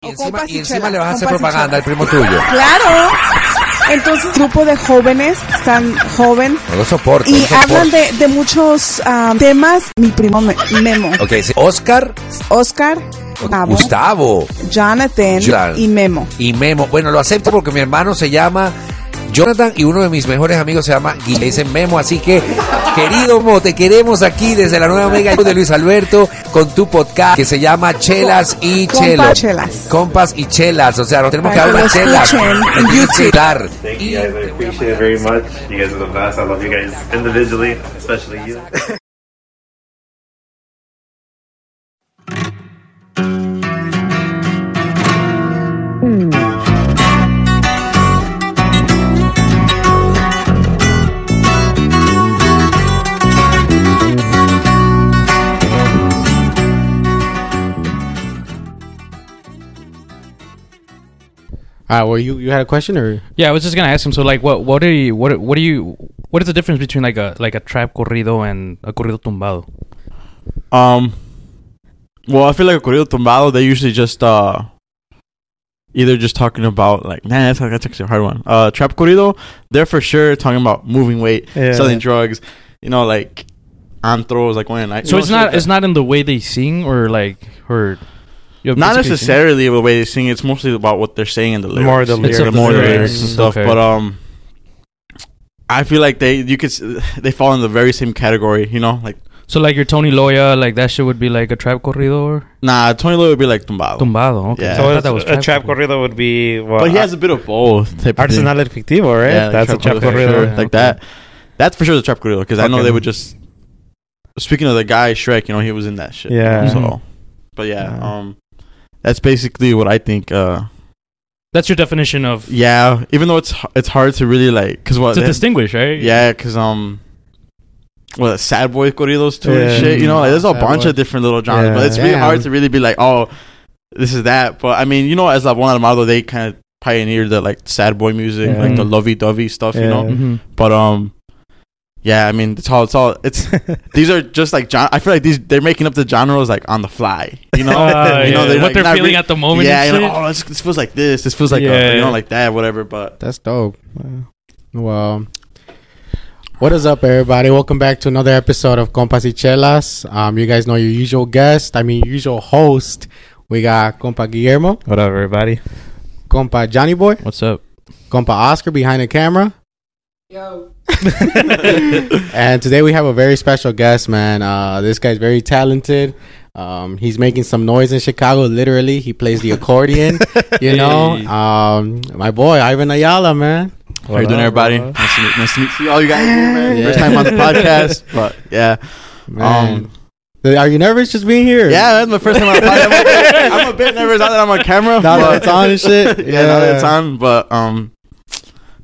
Y encima, y le vas a hacer propaganda al primo tuyo. Claro. Entonces, grupo de jóvenes, están joven No lo soporto. y no lo soporto. hablan de, de muchos ah, temas. Mi primo Me- Memo, Ok, sí. Oscar, Oscar, Gustavo, Gustavo Jonathan Jan- y Memo. y Memo. Bueno, lo acepto porque mi hermano se llama Jonathan y uno de mis mejores amigos se llama Gui. Le dicen Memo. Así que, querido Mo, te queremos aquí desde la nueva Mega de Luis Alberto con tu podcast que se llama Chelas y Compa Chelo. Chelas. Compas y chelas. O sea, nos tenemos que lo chelas. en YouTube. Thank you guys. I appreciate it very much. You guys are the best. I love you guys individually, especially you. Ah, well, you you had a question or Yeah, I was just gonna ask him. So, like, what what are you what what do you what is the difference between like a like a trap corrido and a corrido tumbado? Um, well, I feel like a corrido tumbado. They usually just uh, either just talking about like, nah, that's, that's actually a hard one. Uh, trap corrido, they're for sure talking about moving weight, Yeah. selling drugs, you know, like antros, like when I. So it's not it's not in the way they sing or like or you have not necessarily the way they sing. It's mostly about what they're saying in the lyrics. More the lyrics. of the more the lyrics. lyrics and stuff. Okay. But um, I feel like they you could they fall in the very same category. You know, like So like your Tony Loya, like that shit would be like a trap corrido or nah, Tony Lloyd would be like tumbado. tumbado. Okay, Yeah. I So thought that was a trap corrido would be well, But he has a bit of both. Type of thing. Arsenal Efectivo, right? Yeah, like That's a trap corrido, corrido. sure, Yeah, like okay. that. That's for sure the trap corrido because I know they would just. Speaking of the guy Shrek, you know he was in that shit. Yeah. So, but yeah, Yeah. um, that's basically what I think. Uh, That's your definition of yeah, even though it's h- it's hard to really like because what to they- distinguish, right? yeah, because um. Well, sad boy corridos too and Yeah. shit. You know, like there's a Sad bunch boy. of different little genres, but Yeah. it's really Damn. hard to really be like, oh, this is that. But I mean, you know, as Eslabon Armado, they kind of pioneered the like sad boy music, Yeah. like the lovey dovey stuff. You Yeah. know, hmm but um, yeah, I mean, it's all it's all it's. these are just like gen- I feel like these they're making up the genres like on the fly. You know, Uh, you know yeah. they're what like, they're feeling re- at the moment. Yeah, and you know, oh, this, this feels like this. This feels like Yeah. a, you know like that, whatever. But that's dope. Well, what is up, everybody? Welcome back to another episode of Compas y Chelas. Um, you guys know your usual guest. I mean, usual host. We got Compa Guillermo, What up, everybody? Compa Johnny Boy, What's up? Compa Oscar behind the camera. Yo. and today we have a very special guest, man. Uh, this guy's very talented. Um, he's making some noise in Chicago. Literally, he plays the accordion. you know, um, my boy Ivan Ayala, man. how you doing, everybody? Nice to meet, nice to meet see all you guys here, man. Yeah. First time on the podcast, but yeah, Man. um, Are you nervous just being here? yeah, that's my first time on the podcast. I'm a bit, I'm a bit nervous now that I'm on camera. Now that but- it's on and shit. yeah, now that it's on, but um,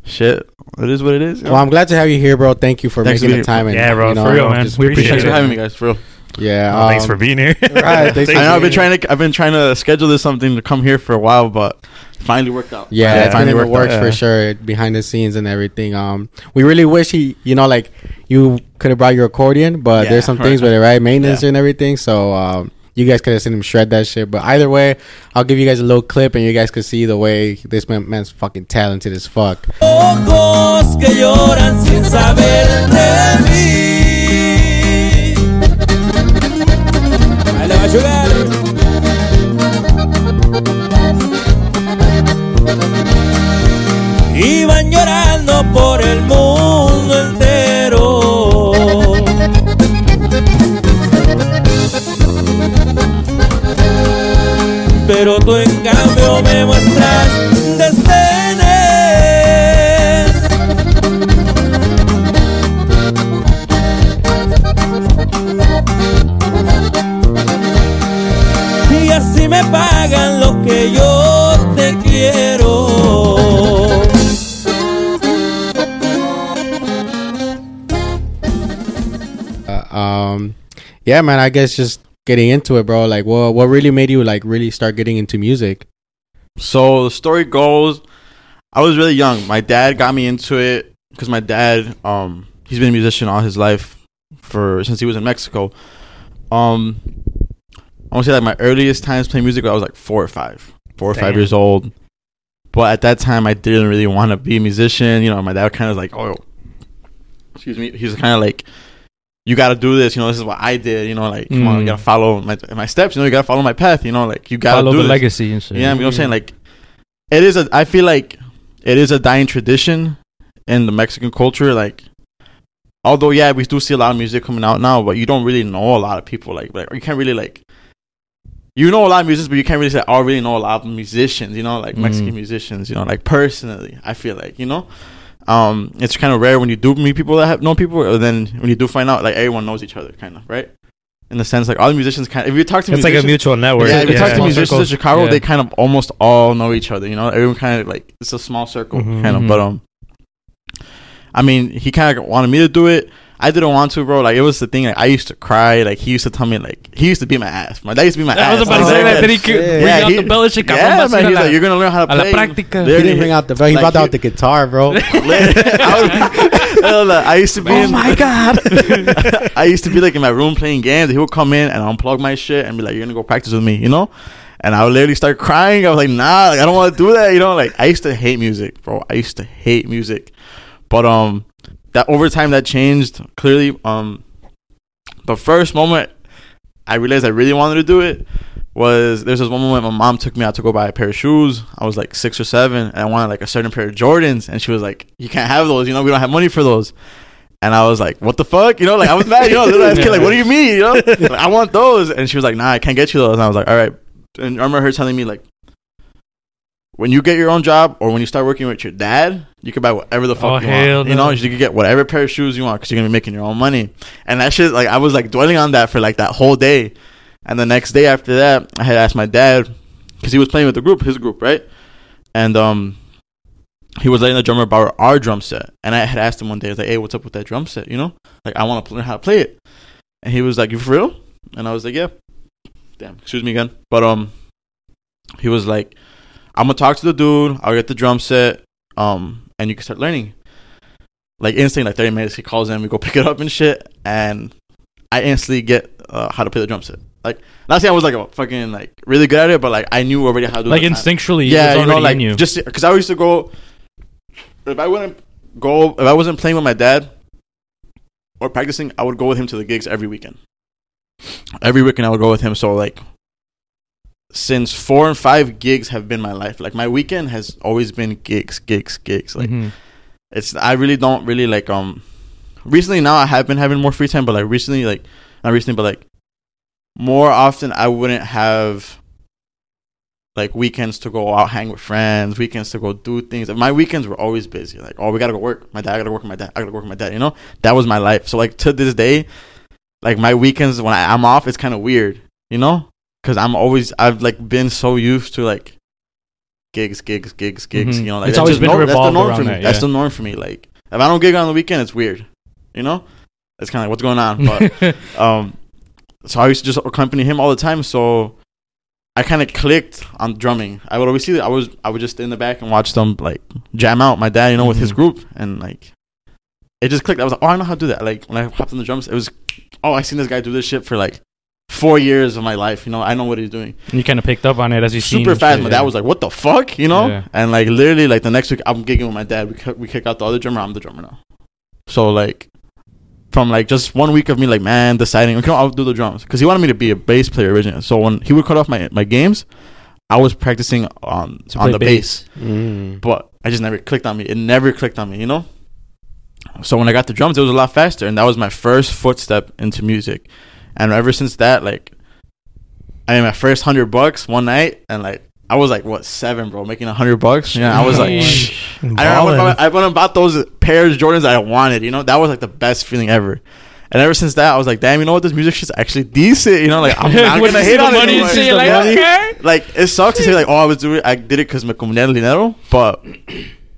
shit, it is what it is. you? Well, I'm glad to have you here, bro. Thank you for Thanks making for the being- time. And, Yeah, bro, you know, for real, man. We appreciate Thanks appreciate for having me, guys. For real. Yeah. Well, thanks um, for being here. right, thanks I know I've been trying to I've been trying to schedule this something to come here for a while, but finally worked out. Yeah, Yeah, it's been finally in the works out. for Yeah. sure, behind the scenes and everything. Um, we really wish he, you know, like you could have brought your accordion, but Yeah, there's some right. things with it, right? Maintenance Yeah. and everything. So, um, you guys could have seen him shred that shit. But either way, I'll give you guys a little clip, and you guys could see the way this man, man's fucking talented as fuck. Iban llorando por el mundo entero. Pero tú en cambio me muestras desdenes. Y así me pagan lo que yo te quiero. Uh, um, yeah, man. I guess just getting into it, bro. Like, what what really made you like really start getting into music? So the story goes, I was really young. My dad got me into it because my dad, um, he's been a musician all his life for since he was in Mexico. Um, I want to say like my earliest times playing music, I was like four or five. four or five years old. But at that time, I didn't really want to be a musician. You know, my dad kind of was like, oh, excuse me. He's kind of like, you got to do this. You know, this is what I did. You know, like, come on, you Mm. got to follow my my steps. You know, you got to follow my path. You know, like, you got to Follow do the this. legacy and shit. Yeah, you know what I'm saying? Like, it is a. I feel like it is a dying tradition in the Mexican culture. Like, although yeah, we do see a lot of music coming out now, but you don't really know a lot of people. Like, like you can't really like. You know a lot of musicians, but you can't really say, "Oh, I really know a lot of musicians." You know, like Mexican Mhm. musicians. You know, like personally, I feel like you know, um, it's kind of rare when you do meet people that have known people, or then when you do find out, like everyone knows each other, kind of right. In the sense, like all the musicians kind. Of, if you talk to It's like a mutual network. yeah, if you talk to musicians in. Chicago, Yeah. they kind of almost all know each other. You know, everyone kind of like it's a small circle, Mhm. kind of. Mhm. But um, I mean, he kind of wanted me to do it. I didn't want to, bro. Like it was the thing. Like I used to cry. Like he used to tell me, like he used to beat my ass. My dad used to beat my I ass. was about to say that. yeah. Then he could Yeah, bring out he- the bell and shit. Yeah, man. He's like, you're gonna learn how to a la play. práctica. He didn't bring out the bell. He like, brought he- out the guitar, bro. I, was I used to be. Oh in, my God. I used to be like in my room playing games. He would come in and unplug my shit and be like, "You're gonna go practice with me," you know. And I would literally start crying. I was like, "Nah, like, I don't want to do that," you know. Like I used to hate music, bro. I used to hate music, but um, that over time that changed clearly. Um, the first moment I realized I really wanted to do it was there's this one moment my mom took me out to go buy a pair of shoes. I was like six or seven, and I wanted like a certain pair of Jordans, and she was like, "You can't have those. You know, we don't have money for those." And I was like, "What the fuck?" You know, like I was mad. You know, little ass kid. Like, what do you mean? You know, like, I want those. And she was like, "Nah, I can't get you those." And I was like, "All right." And I remember her telling me like, when you get your own job or when you start working with your dad, you can buy whatever the fuck Oh, you hell want. You know, you can get whatever pair of shoes you want because you're gonna be making your own money. And that shit, like, I was like dwelling on that for like that whole day. And the next day after that, I had asked my dad because he was playing with the group, his group, right? And um, he was letting the drummer borrow our drum set. And I had asked him one day, I was like, "Hey, what's up with that drum set? You know, like I want to learn how to play it." And he was like, "You for real?" And I was like, "Yeah." Damn, excuse me again. But um, he was like, "I'm gonna talk to the dude. I'll get the drum set. Um, and you can start learning." Like instantly, like 30 minutes, he calls in, we go pick it up and shit, and I instantly get uh, how to play the drum set. Like, not saying I was like a fucking like really good at it, but like I knew already how to do Like instinctually, yeah, you know, like you. just because I used to go. If I wouldn't go, if I wasn't playing with my dad or practicing, I would go with him to the gigs every weekend. Every weekend, I would go with him. So like, since four and five gigs have been my life. Like my weekend has always been gigs, gigs, gigs. Like Mhm. it's I really don't really like um. Recently, now I have been having more free time, but like recently, like not recently, but like more often, I wouldn't have like weekends to go out hang with friends, weekends to go do things. My weekends were always busy. Like, oh, we gotta go work. My dad, I gotta work with my dad. I gotta work with my dad. You know, that was my life. So like to this day, like my weekends when I, I'm off, it's kind of weird. You know, because I'm always I've like been so used to like gigs, gigs, gigs, gigs. Mhm. You know, like It's that's always just been that's the norm for me. that, That's the norm for me. Like if I don't gig on the weekend, it's weird. You know, it's kind of like what's going on. But um, so I used to just accompany him all the time. So I kind of clicked on drumming. I would always see that. I was I would just stay in the back and watch them like jam out. My dad, you know, with his Mhm. group, and like it just clicked. I was like, oh, I know how to do that. Like when I hopped on the drums, it was oh, I seen this guy do this shit for like four years of my life. You know, I know what he's doing. you kind of picked up on it as you Super fast. My yeah. dad was like, "What the fuck?" You know, Yeah. and like literally, like the next week, I'm gigging with my dad. We kick- we kick out the other drummer. I'm the drummer now. So like, from like just one week of me like, man, deciding, okay, I'll do the drums because he wanted me to be a bass player originally. So when he would cut off my my games, I was practicing on To on the bass. bass Mm. but I just never clicked on me. It never clicked on me, you know. So when I got the drums, it was a lot faster, and that was my first footstep into music. And ever since that, like, I made my first hundred bucks one night, and like I was like what seven, bro, making a hundred bucks. Yeah, I was like, Sheesh. I, went, I went and bought those pairs of Jordans that I wanted. You know, that was like the best feeling ever. And ever since that, I was like, damn, you know what? This music shit's actually decent. You know, like I'm not gonna hate on it. anymore. like, okay. Like it sucks to say like, oh, I was doing, I did it because me el dinero, but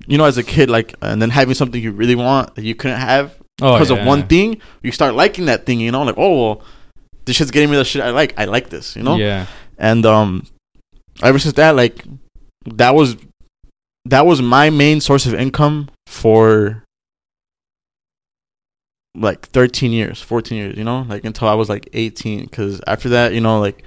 you know, as a kid, like, and then having something you really want that you couldn't have Oh, because yeah. of one thing, you start liking that thing. You know, like, oh, well, this shit's getting me the shit I like. I like this. You know, Yeah. and um, ever since that, like, that was that was my main source of income for like 13 years 14 years you know like until i was like 18 because after that you know like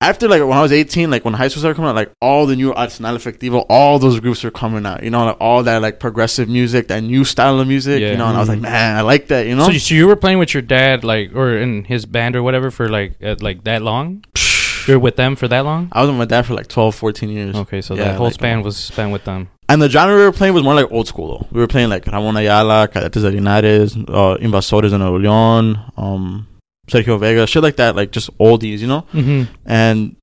after like when I was 18, like when high school started coming out, like all the new Arsenal Efectivo, all those groups were coming out. You know, like all that like progressive music, that new style of music. Yeah. You know, and I was like, man, I like that. You know, So, you, so you were playing with your dad, like, or in his band or whatever, for like, uh, like that long? You're with them for that long? I was with my dad for like 12, 14 years. Okay, so Yeah, that whole like, span was spent with them. And the genre we were playing was more like old school though. We were playing like Ramon Ayala, Cadetes de Linares, uh, Invasores de Nuevo León, um, Sergio Vega, shit like that, like just oldies, you know. Mm-hmm. And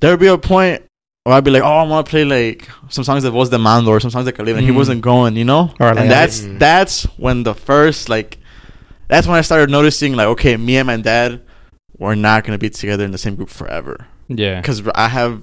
there would be a point where I'd be like, "Oh, I want to play like some songs that was Demando or some songs that Caleb," and he Mhm. wasn't going, you know. Or like- and that's Mm. that's when the first like, that's when I started noticing like, okay, me and my dad, we're not gonna be together in the same group forever Yeah. because I have.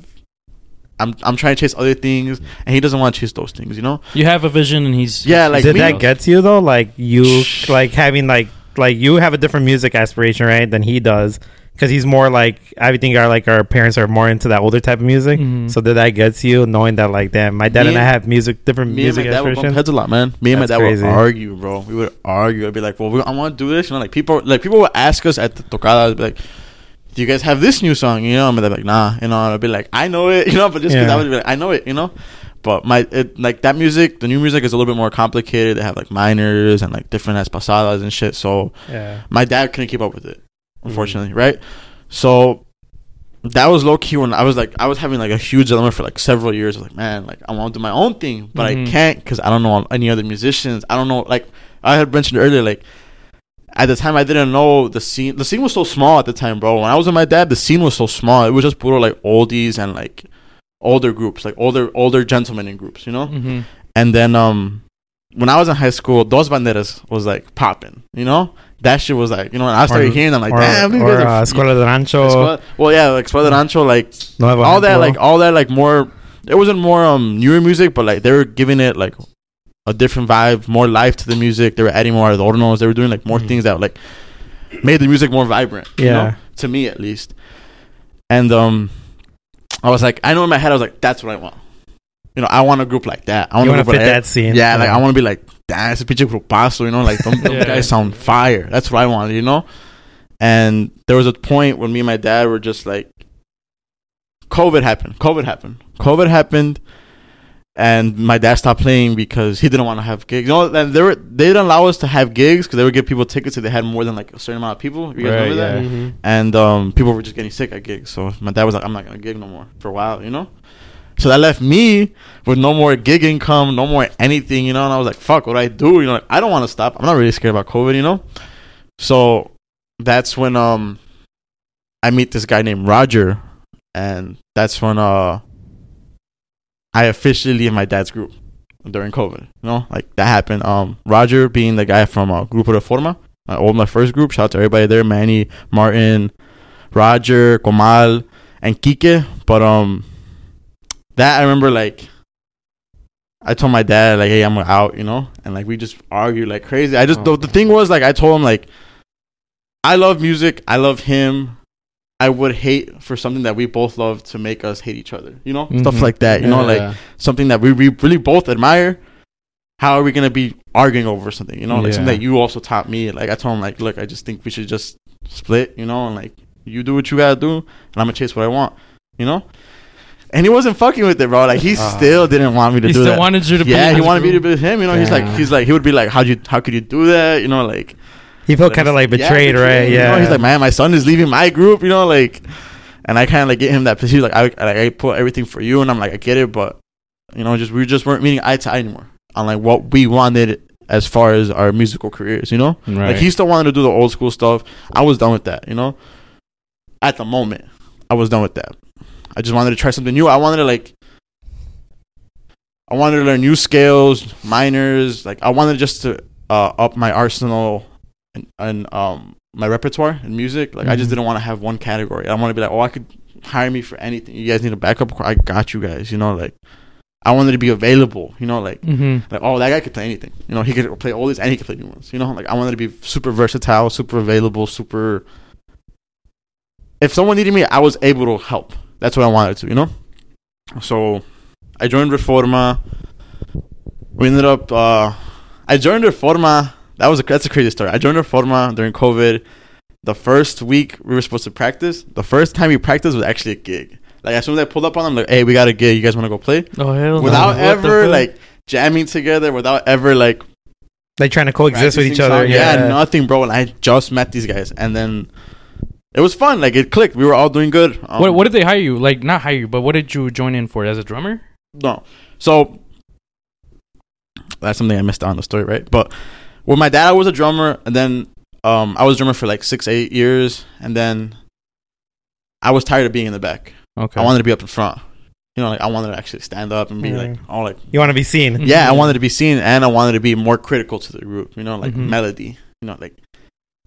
I'm I'm trying to chase other things, and he doesn't want to chase those things, you know. You have a vision, and he's Yeah, like Did me- that get to you though? Like you, like having like like you have a different music aspiration, right? Than he does, because he's more like I think our like our parents are more into that older type of music. Mhm. So that that gets you knowing that like damn, my dad Me and I have music different Me and my music dad would aspirations. heads a lot, man. Me and my dad crazy. would argue, bro. We would argue. I'd be like, "Well, we, I want to do this." You know, like people, like people would ask us at the tocada, I'd be like, "Do you guys have this new song?" You know, and they're like, "Nah," you know. I'd be like, "I know it," you know, but just because Yeah. I would be like, "I know it," you know. But my it, like that music, the new music is a little bit more complicated. They have like minors and like different as pasadas and shit. So Yeah. my dad couldn't keep up with it, unfortunately, right? So that was low key when I was like, I was having like a huge dilemma for like several years. I was like, man, like I want to do my own thing, but Mhm. I can't because I don't know any other musicians. I don't know, like I had mentioned earlier, like at the time I didn't know the scene. The scene was so small at the time, bro. When I was with my dad, the scene was so small. It was just puro like oldies and like older groups, like older older gentlemen in groups, you know. Mm-hmm. And then um when I was in high school, Dos Banderas was like popping, you know? That shit was like, you know, when I started Or- hearing them, like, or, damn, these or guys uh, are Escuela de Rancho. Escuela- well, yeah, like Escuela de Rancho, like Nuevo all that, like all that, like more. It wasn't more um newer music, but like they were giving it like a different vibe, more life to the music. They were adding more adornos. They were doing like more Mhm. things that like made the music more vibrant. you Yeah. know? to me at least. And um, I was like, I know in my head, I was like, that's what I want. You know, I want a group like that. I want you a want to group fit like that scene. yeah, like I uh-huh. want to be like, damn, it's a pinche grupazo, you know, like them, them Yeah. guys sound fire. That's what I wanted, you know. And there was a point when me and my dad were just like, COVID happened. COVID happened. COVID happened, and my dad stopped playing because he didn't want to have gigs. You know, and they were they didn't allow us to have gigs because they would give people tickets if they had more than like a certain amount of people. You guys Right, remember that? yeah. Mhm. and um, people were just getting sick at gigs. So my dad was like, "I'm not gonna gig no more for a while," you know. So that left me with no more gig income, no more anything, you know. And I was like, "Fuck, what do I do?" You know, like, I don't want to stop. I'm not really scared about COVID, you know. So that's when um, I meet this guy named Roger, and that's when uh, I officially leave my dad's group during COVID. You know, like that happened. Um, Roger being the guy from uh, Grupo Reforma, my old my first group. Shout out to everybody there, Manny, Martin, Roger, Comal, and Kike. But um, that I remember like. I told my dad like, "Hey, I'm out," you know, and like we just argued like crazy. I just the, the thing was like I told him like, I love music, I love him. I would hate for something that we both love to make us hate each other, you know, stuff Mhm. like that. You know, like Yeah. something that we, we really both admire. How are we gonna be arguing over something? You know, like something that you also taught me. Like I told him, like, look, I just think we should just split. You know, and like you do what you gotta do, and I'm gonna chase what I want. You know. And he wasn't fucking with it, bro. Like he Ah. still didn't want me to He do still that. wanted you to be yeah, in he his wanted me to be with him. You know, he's like, he's like, he would be like, how you, how could you do that? You know, like He felt kind of like Yeah, betrayed, right? you Yeah. know? he's like, man, my son is leaving my group. You know, like, and I kind of like get him that. He's like, I, like, I put everything for you, and I'm like, I get it, but you know, just we just weren't meeting eye to eye anymore on like what we wanted as far as our musical careers. You know, Right. like he still wanted to do the old school stuff. I was done with that. You know, at the moment, I was done with that. I just wanted to try something new. I wanted to like. I wanted to learn new scales, minors. Like I wanted just to uh, up my arsenal and, and um my repertoire and music. Like I just Mhm. didn't want to have one category. I want to be like, oh, I could hire me for anything. You guys need a backup. I got you guys. You know, like I wanted to be available. You know, like Mm-hmm. like oh that guy could play anything. You know, he could play all these and he could play new ones. You know, like I wanted to be super versatile, super available, super. If someone needed me, I was able to help. That's what I wanted to. You know, so I joined Reforma. We ended up. Uh, I joined Reforma. That was a that's a crazy story. I joined Reforma during COVID, the first week we were supposed to practice, the first time we practiced was actually a gig. Like as soon as I pulled up on them, like, hey, we got a gig. You guys want to go play? Oh hell! Without What the ever like jamming together, without ever like Like trying to coexist with each other. songs. Yeah. nothing, bro. And I just met these guys, and then it was fun. Like it clicked. We were all doing good. Um, What what did they hire you? Like not hire you, but what did you join in for as a drummer? No. So that's something I missed out on the story, right? But with my dad, I was a drummer, and then um, I was a drummer for like six, eight years, and then I was tired of being in the back. Okay. I wanted to be up in front. You know, like I wanted to actually stand up and be like, Mm. all like, You want to be seen. yeah, I wanted to be seen, and I wanted to be more critical to the group. You know, like Mhm. melody. You know, like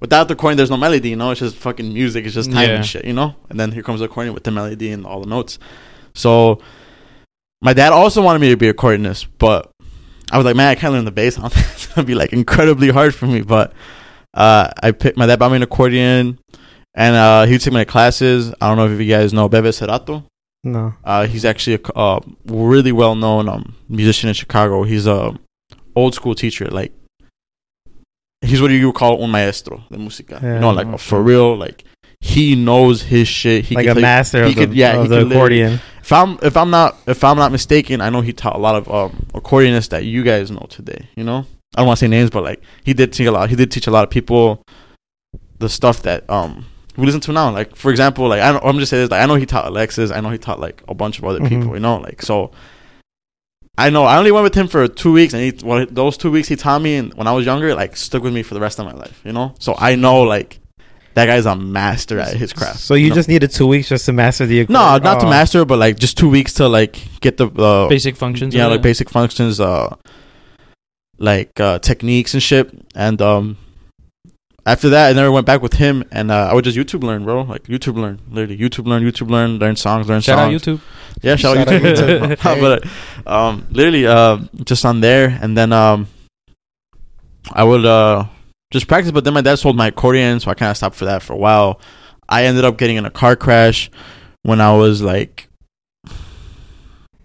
without the accordion, there's no melody. You know, it's just fucking music. It's just time Yeah. and shit. You know, and then here comes the accordion with the melody and all the notes. So my dad also wanted me to be a accordionist, but I was like, man, I can't learn the bass. it's gonna be like incredibly hard for me. But uh, I picked my dad bought me an accordion, and uh, he would take my classes. I don't know if you guys know Bebe Cerato. No. Uh, he's actually a uh, really well known um, musician in Chicago. He's a old school teacher. Like he's what you would call un maestro de música. You know, Yeah. like for real. Like he knows his shit. He like a play- master he of the, could- yeah, he of the accordion. If I'm if I'm not if I'm not mistaken, I know he taught a lot of um, accordionists that you guys know today. You know, I don't want to say names, but like he did teach a lot. He did teach a lot of people the stuff that um we listen to now. Like for example, like I don't, I'm just saying this. Like I know he taught Alexis. I know he taught like a bunch of other Mhm. people. You know, like so. I know. I only went with him for two weeks, and he, well, those two weeks he taught me, and when I was younger, like stuck with me for the rest of my life. You know, so I know like that guy's a master at his craft. So you know? just needed two weeks just to master the no, accordion? not to Oh. master, but like just two weeks to like get the uh, Basic functions. yeah, like it? basic functions, uh, like uh, techniques and shit. And um, after that, I never went back with him, and uh, I would just YouTube learn, bro. Like YouTube learn, literally YouTube learn, YouTube learn, learn songs, learn Shout out. YouTube. Yeah, shout, out Shout out YouTube. but uh, um, literally, uh, just on there, and then um, I would uh just practice. But then my dad sold my accordion, so I kind of stopped for that for a while. I ended up getting in a car crash when I was like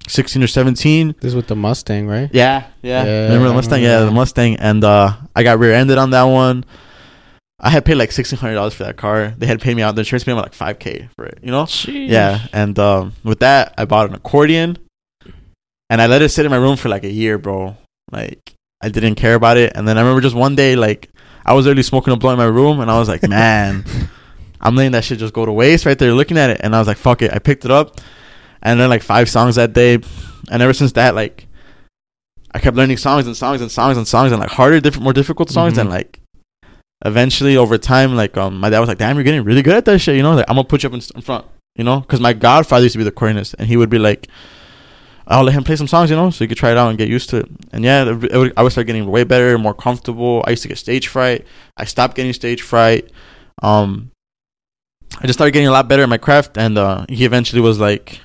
sixteen or seventeen. This is with the Mustang, right? Yeah, yeah. Yeah, Remember the Mustang? remember Yeah, the. Mustang, and uh, I got rear-ended on that one. I had paid like sixteen hundred dollars for that car. They had paid me out. The insurance paid me like five k for it. You know? Yeah, and um, with that, I bought an accordion, and I let it sit in my room for like a year, bro. Like I didn't care about it, and then I remember just one day, like I was literally smoking a blunt in my room, and I was like, man, I'm letting that shit just go to waste right there, looking at it, and I was like, fuck it. I picked it up, and then like five songs that day, and ever since that, like I kept learning songs and songs and songs and songs and like harder, different, more difficult songs, Mhm. and like eventually over time, like um, my dad was like, "Damn, you're getting really good at that shit," you know. Like I'm gonna put you up in, in front, you know, because my godfather used to be the cornist, and he would be like, "I'll let him play some songs, you know, so you could try it out and get used to it." And yeah, it, would, I would start getting way better, more comfortable. I used to get stage fright. I stopped getting stage fright. Um, I just started getting a lot better at my craft, and uh, he eventually was like.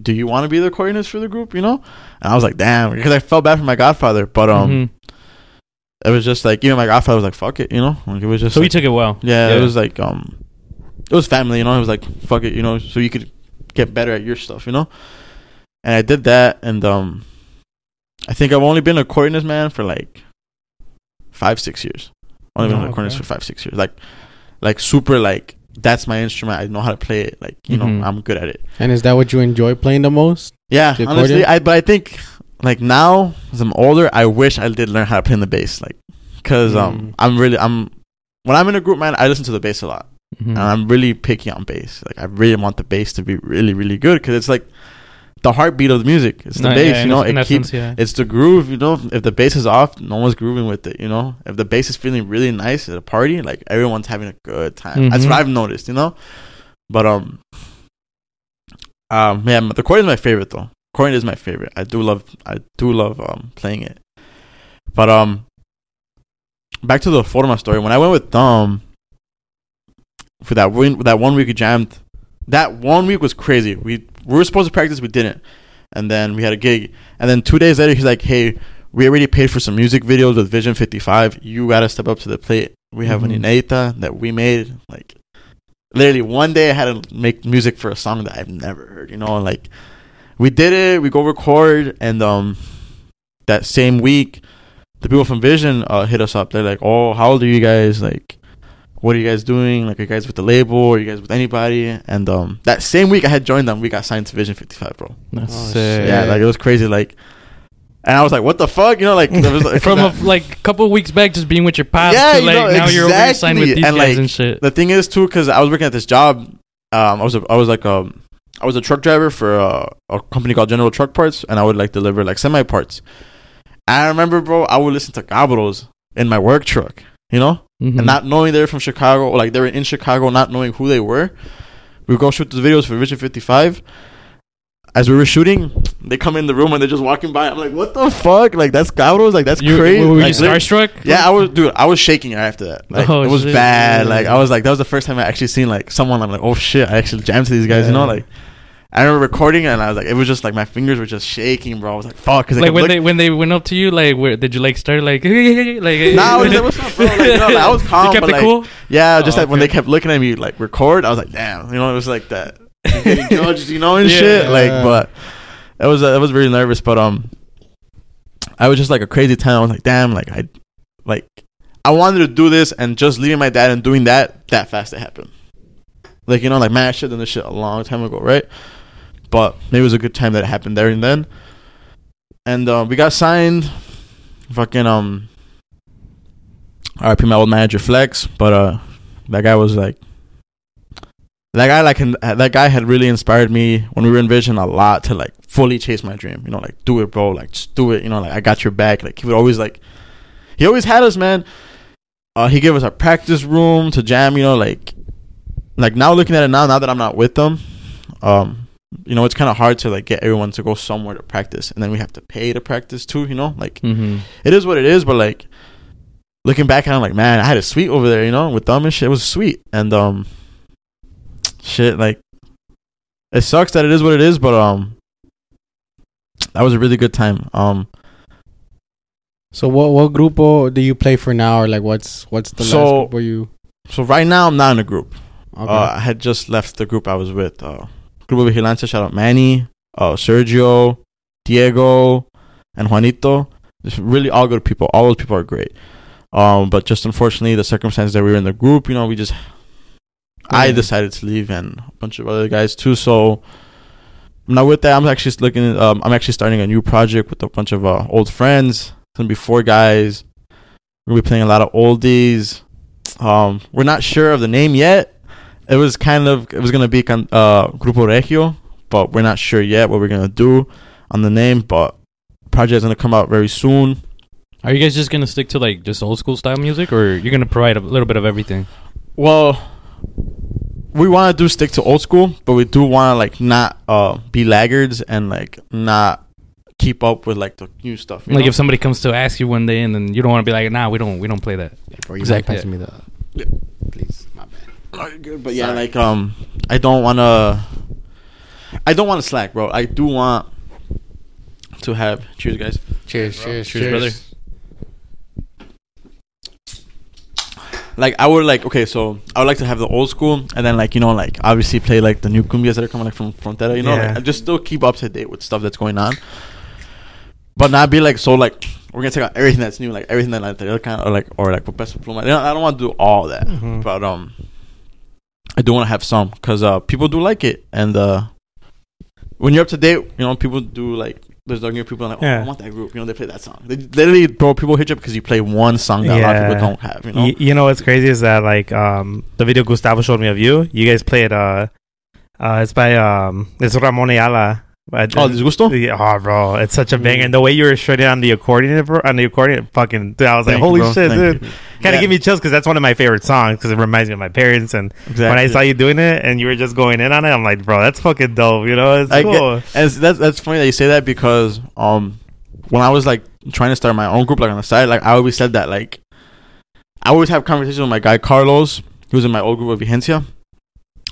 Do you want to be the coordinator for the group? You know, and I was like, "Damn," because I felt bad for my godfather, but um, Mhm. it was just like even my godfather was like, "Fuck it," you know. Like it was just So like, you took it well. yeah, it was like um, it was family, you know. It was like fuck it, you know, so you could get better at your stuff, you know. And I did that, and um, I think I've only been a accordionist man for like five, six years. Only been Oh, an accordionist okay. for five, six years. Like, like super, like that's my instrument. I know how to play it. Like you Mhm. know, I'm good at it. And is that what you enjoy playing the most? Yeah, The honestly. I but I think like now as I'm older, I wish I did learn how to play in the bass, like because um Mm. I'm really I'm when I'm in a group, man, I listen to the bass a lot, Mhm. and I'm really picky on bass. Like I really want the bass to be really really good because it's like the heartbeat of the music. It's the No, bass, yeah, you know. It keeps yeah. it's the groove, you know. If the bass is off, no one's grooving with it, you know. If the bass is feeling really nice at a party, like everyone's having a good time. That's Mhm. what I've noticed, you know. But um, um, yeah, the accordion is my favorite though. Accordion is my favorite. I do love, I do love um playing it. But um, back to the Reforma story. When I went with Dom for that win, that one week we jammed. That one week was crazy. We we were supposed to practice, we didn't, and then we had a gig. And then two days later, he's like, "Hey, we already paid for some music videos with Vision 55. You gotta step up to the plate. We have Mhm. an inédita that we made. Like, literally one day I had to make music for a song that I've never heard. You know, like we did it. We go record, and um, that same week, the people from Vision uh hit us up. They're like, "Oh, how old are you guys? Like, what are you guys doing? Like, are you guys with the label? Or are you guys with anybody? And um, that same week I had joined them, we got signed to Vision 55, bro. That's Oh, sick. Yeah, like it was crazy. Like, and I was like, what the fuck? You know, like, there was, like From a, like a couple of weeks back, just being with your pops, Yeah, to you know, now you're over signed with exactly. these And, guys like, and shit. the thing is too, because I was working at this job. Um, I was a, I was like um, I was a truck driver for a, a company called General Truck Parts, and I would like deliver like semi parts. I remember, bro, I would listen to Cabros in my work truck, you know, Mhm. and not knowing they were from Chicago, or like they were in Chicago, not knowing who they were. We go shoot the videos for Vision 55. As we were shooting, they come in the room and they're just walking by. I'm like, what the fuck? Like that's Cabros? Like that's you, crazy. Were you Like, starstruck? yeah, I was, dude. I was shaking after that. Like, Oh, it was shit. bad. Like, I was like, that was the first time I actually seen like someone. I'm like, oh shit, I actually jammed to these guys. You know, like, I remember recording and I was like, it was just like my fingers were just shaking, bro. I was like, fuck. Cause Like when they when they went up to you, like where did you like start like like? Nah, I was like, what's up, bro? Like, you know, like, I was calm, You kept but, it like, cool. yeah, just Oh, like when they kept looking at me like record, I was like, damn, you know, it was like that. Getting judged, you know, and Yeah. shit. Like, but it was uh, it was really nervous, but um, I was just like a crazy time. I was like, damn, like I, like I wanted to do this, and just leaving my dad and doing that that fast it happened. Like you know, like man, I should have done this shit a long time ago, right? But it was a good time that it happened there and then. And uh, we got signed. Fucking um. RP my old manager Flex, but uh, that guy was like. That guy like that guy had really inspired me when we were in Vision a lot to like fully chase my dream. You know, like do it, bro. Like just do it. You know, like I got your back. Like he would always like, he always had us, man. Uh, he gave us a practice room to jam. You know, like, like now looking at it now, now that I'm not with them, um, you know, it's kind of hard to like get everyone to go somewhere to practice, and then we have to pay to practice too. You know, like Mm-hmm. it is what it is, but like looking back, I'm like, man, I had a suite over there, you know, with them and shit. It was sweet, and um, shit, like it sucks that it is what it is, but um, that was a really good time. Um, So what what grupo do you play for now, or like what's what's the So- last group you? so right now I'm not in a group. Okay. Uh, I had just left the group I was with. Uh, Grupo Vigencia, shout out Manny, uh, Sergio, Diego, and Juanito. Just really all good people. All those people are great. Um, but just unfortunately, the circumstances that we were in the group, you know, we just, I decided to leave, and a bunch of other guys too. So I'm with that. I'm actually looking. Um, I'm actually starting a new project with a bunch of uh, old friends. It's gonna be four guys. We're gonna be playing a lot of oldies. Um, we're not sure of the name yet. It was kind of it was gonna be con- uh Grupo Regio, but we're not sure yet what we're gonna do on the name. But project is gonna come out very soon. Are you guys just gonna stick to like just old school style music, or you're gonna provide a little bit of everything? Well, we want to do stick to old school, but we do want to like not uh be laggards and like not keep up with like the new stuff. you Like know? if somebody comes to ask you one day, and then you don't want to be like, nah, we don't we don't play that. Bro, you exactly. mind passing me the? Yeah. Please, my bad. Oh, you're good, but yeah, like um, I don't want to. I don't want to slack, bro. I do want to have. Cheers, guys. Cheers, cheers, Cheers, brother. Like I would like okay, so I would like to have the old school, and then like you know like obviously play like the new cumbias that are coming like from Frontera, you know, Yeah. like, and just still keep up to date with stuff that's going on, but not be like so like we're gonna take out everything that's new, like everything that like the other kind of like or like Peso Pluma. You I don't want to do all that, Mhm. but um, I do want to have some because uh people do like it, and uh when you're up to date, you know people do like. There's like people like, oh, Yeah. I want that group. You know, they play that song. They literally, bro, people hit you up because you play one song that a lot of people don't have. You know, Y- you know what's crazy is that like um the video Gustavo showed me of you. You guys played uh uh it's by um it's Ramon Ayala. Oh, Disgusto? Yeah, oh, bro, it's such a banger. And the way you were shredding on the accordion, bro, on the accordion, fucking, dude, I was like, Thank holy bro. shit, Thank dude. you. Kind of Yeah. give me chills because that's one of my favorite songs because it reminds me of my parents. And Exactly. when I saw you doing it and you were just going in on it, I'm like, bro, that's fucking dope. You know, it's I cool. get, and that's that's funny that you say that because um when I was like trying to start my own group like on the side like I always said that like I always have conversations with my guy Carlos who was in my old group of Vigencia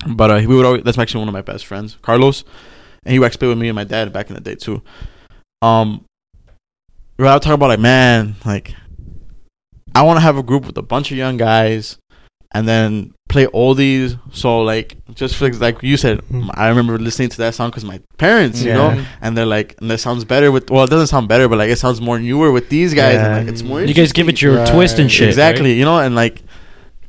but uh, we would always that's actually one of my best friends Carlos and he would actually play with me and my dad back in the day too um we would talk about like man like I want to have a group with a bunch of young guys and then play oldies. So like just for, like you said, Mhm. I remember listening to that song because my parents, you Yeah. know, and they're like, and that sounds better with. Well, it doesn't sound better, but like it sounds more newer with these guys, Yeah. and like it's more. You guys give it your Right. twist and shit. exactly, right? you know, and like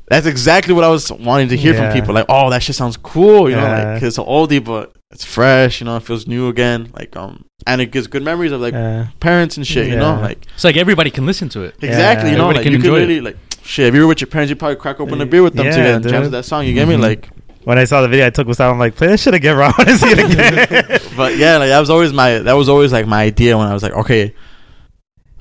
that's exactly what I was wanting to hear Yeah. from people. Like, oh, that shit sounds cool. You know, Yeah. like 'cause it's an oldie, but it's fresh. You know, it feels new again. Like, um, and it gives good memories of like Uh, parents and shit. You know, like It's like everybody can listen to it. exactly. Yeah. You know, Everybody like can you could enjoy it. really like shit. If you were with your parents, you would probably crack open a beer with them Yeah, together and jam to that song. You get me? Mhm. Like, when I saw the video, I took Gustavo. I'm like, play that shit again, bro. I want to see it again. but yeah, like that was always my that was always like my idea when I was like, okay,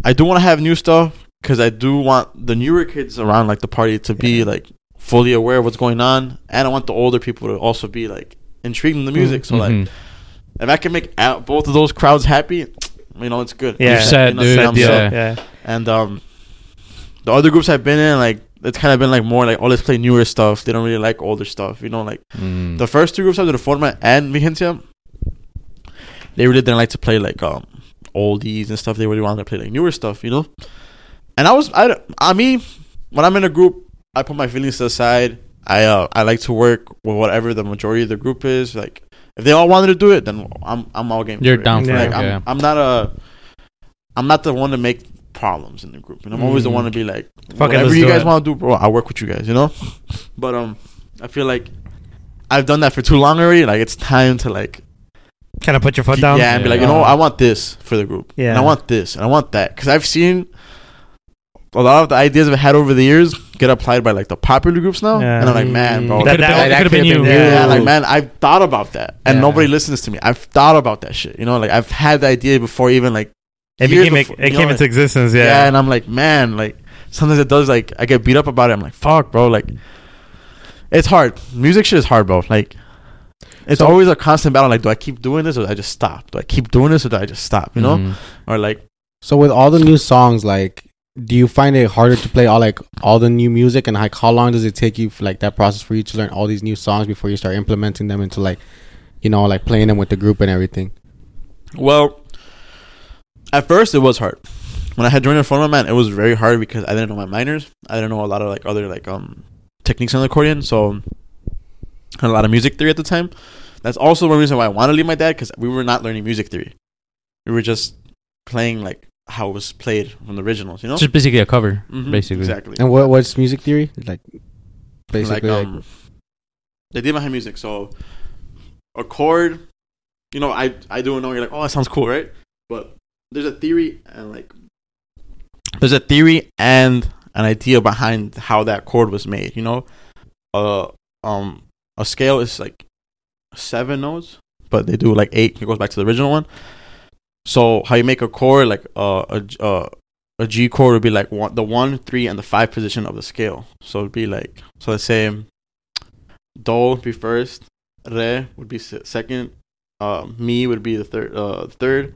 I do want to have new stuff because I do want the newer kids around like the party to be like fully aware of what's going on, and I want the older people to also be like intrigued in the music. So like, Mhm. if I can make out both of those crowds happy, you know, it's good. Yeah. You're set, You know, dude. I'm Deal. set. Yeah. Yeah. And um, the other groups I've been in, like it's kind of been like more like, oh, let's play newer stuff. They don't really like older stuff, you know. Like Mm. the first two groups I did, Reforma and Vigencia, they really didn't like to play like um oldies and stuff. They really wanted to play like newer stuff, you know. And I was, I, I mean, when I'm in a group, I put my feelings to the side. I uh, I like to work with whatever the majority of the group is. Like, if they all wanted to do it, then I'm I'm all game. You're for it. down for like, it, I'm, yeah. I'm not a, I'm not the one to make problems in the group. And I'm always the Mhm. one to be like, Fuck whatever let's you guys want to do, bro. I'll work with you guys. You know. But um, I feel like I've done that for too long already. Like it's time to like Kind of put your foot down. yeah, and be like, you know. I want this for the group. Yeah. and I want this, and I want that, because I've seen a lot of the ideas I've had over the years get applied by like the popular groups now, Yeah. and I'm like, man, bro, That- Could've been- that- could've been you. yeah, Yeah. like man, I've thought about that, and Yeah. nobody listens to me. I've thought about that shit, you know, like I've had the idea before even like It years became before, it you came know, into existence. yeah. Yeah. and I'm like, man, like sometimes it does like I get beat up about it. I'm like, fuck, bro, like it's hard. Music shit is hard, bro. Like. It's So- always a constant battle. Like, do I keep doing this or do I just stop? Do I keep doing this or do I just stop? You know, Mhm. or like, So with all the new songs, like, do you find it harder to play all like all the new music, and like how long does it take you for like that process for you to learn all these new songs before you start implementing them into like, you know, like playing them with the group and everything? Well, at first it was hard. When I had joined the Reforma, man, it was very hard because I didn't know my minors. I didn't know a lot of like other like um techniques on the accordion, so a lot of music theory at the time. That's also one reason why I want to leave my dad because we were not learning music theory. We were just playing like how it was played from the originals, you know. Just basically a cover, Mhm, basically. exactly. And what what's music theory? Like, basically, like like, um, the idea behind music. So a chord, you know, I I do know you're like, oh, that sounds cool, right? But there's a theory and like there's a theory and an idea behind how that chord was made. You know, uh, um, a scale is like seven notes, but they do like eight. It goes back to the original one. So how you make a chord, like uh, a G- uh, a G chord would be like one, the one, three, and the five position of the scale. So it'd be like so. Let's say do would be first, re would be second, uh, mi would be the third, uh, third,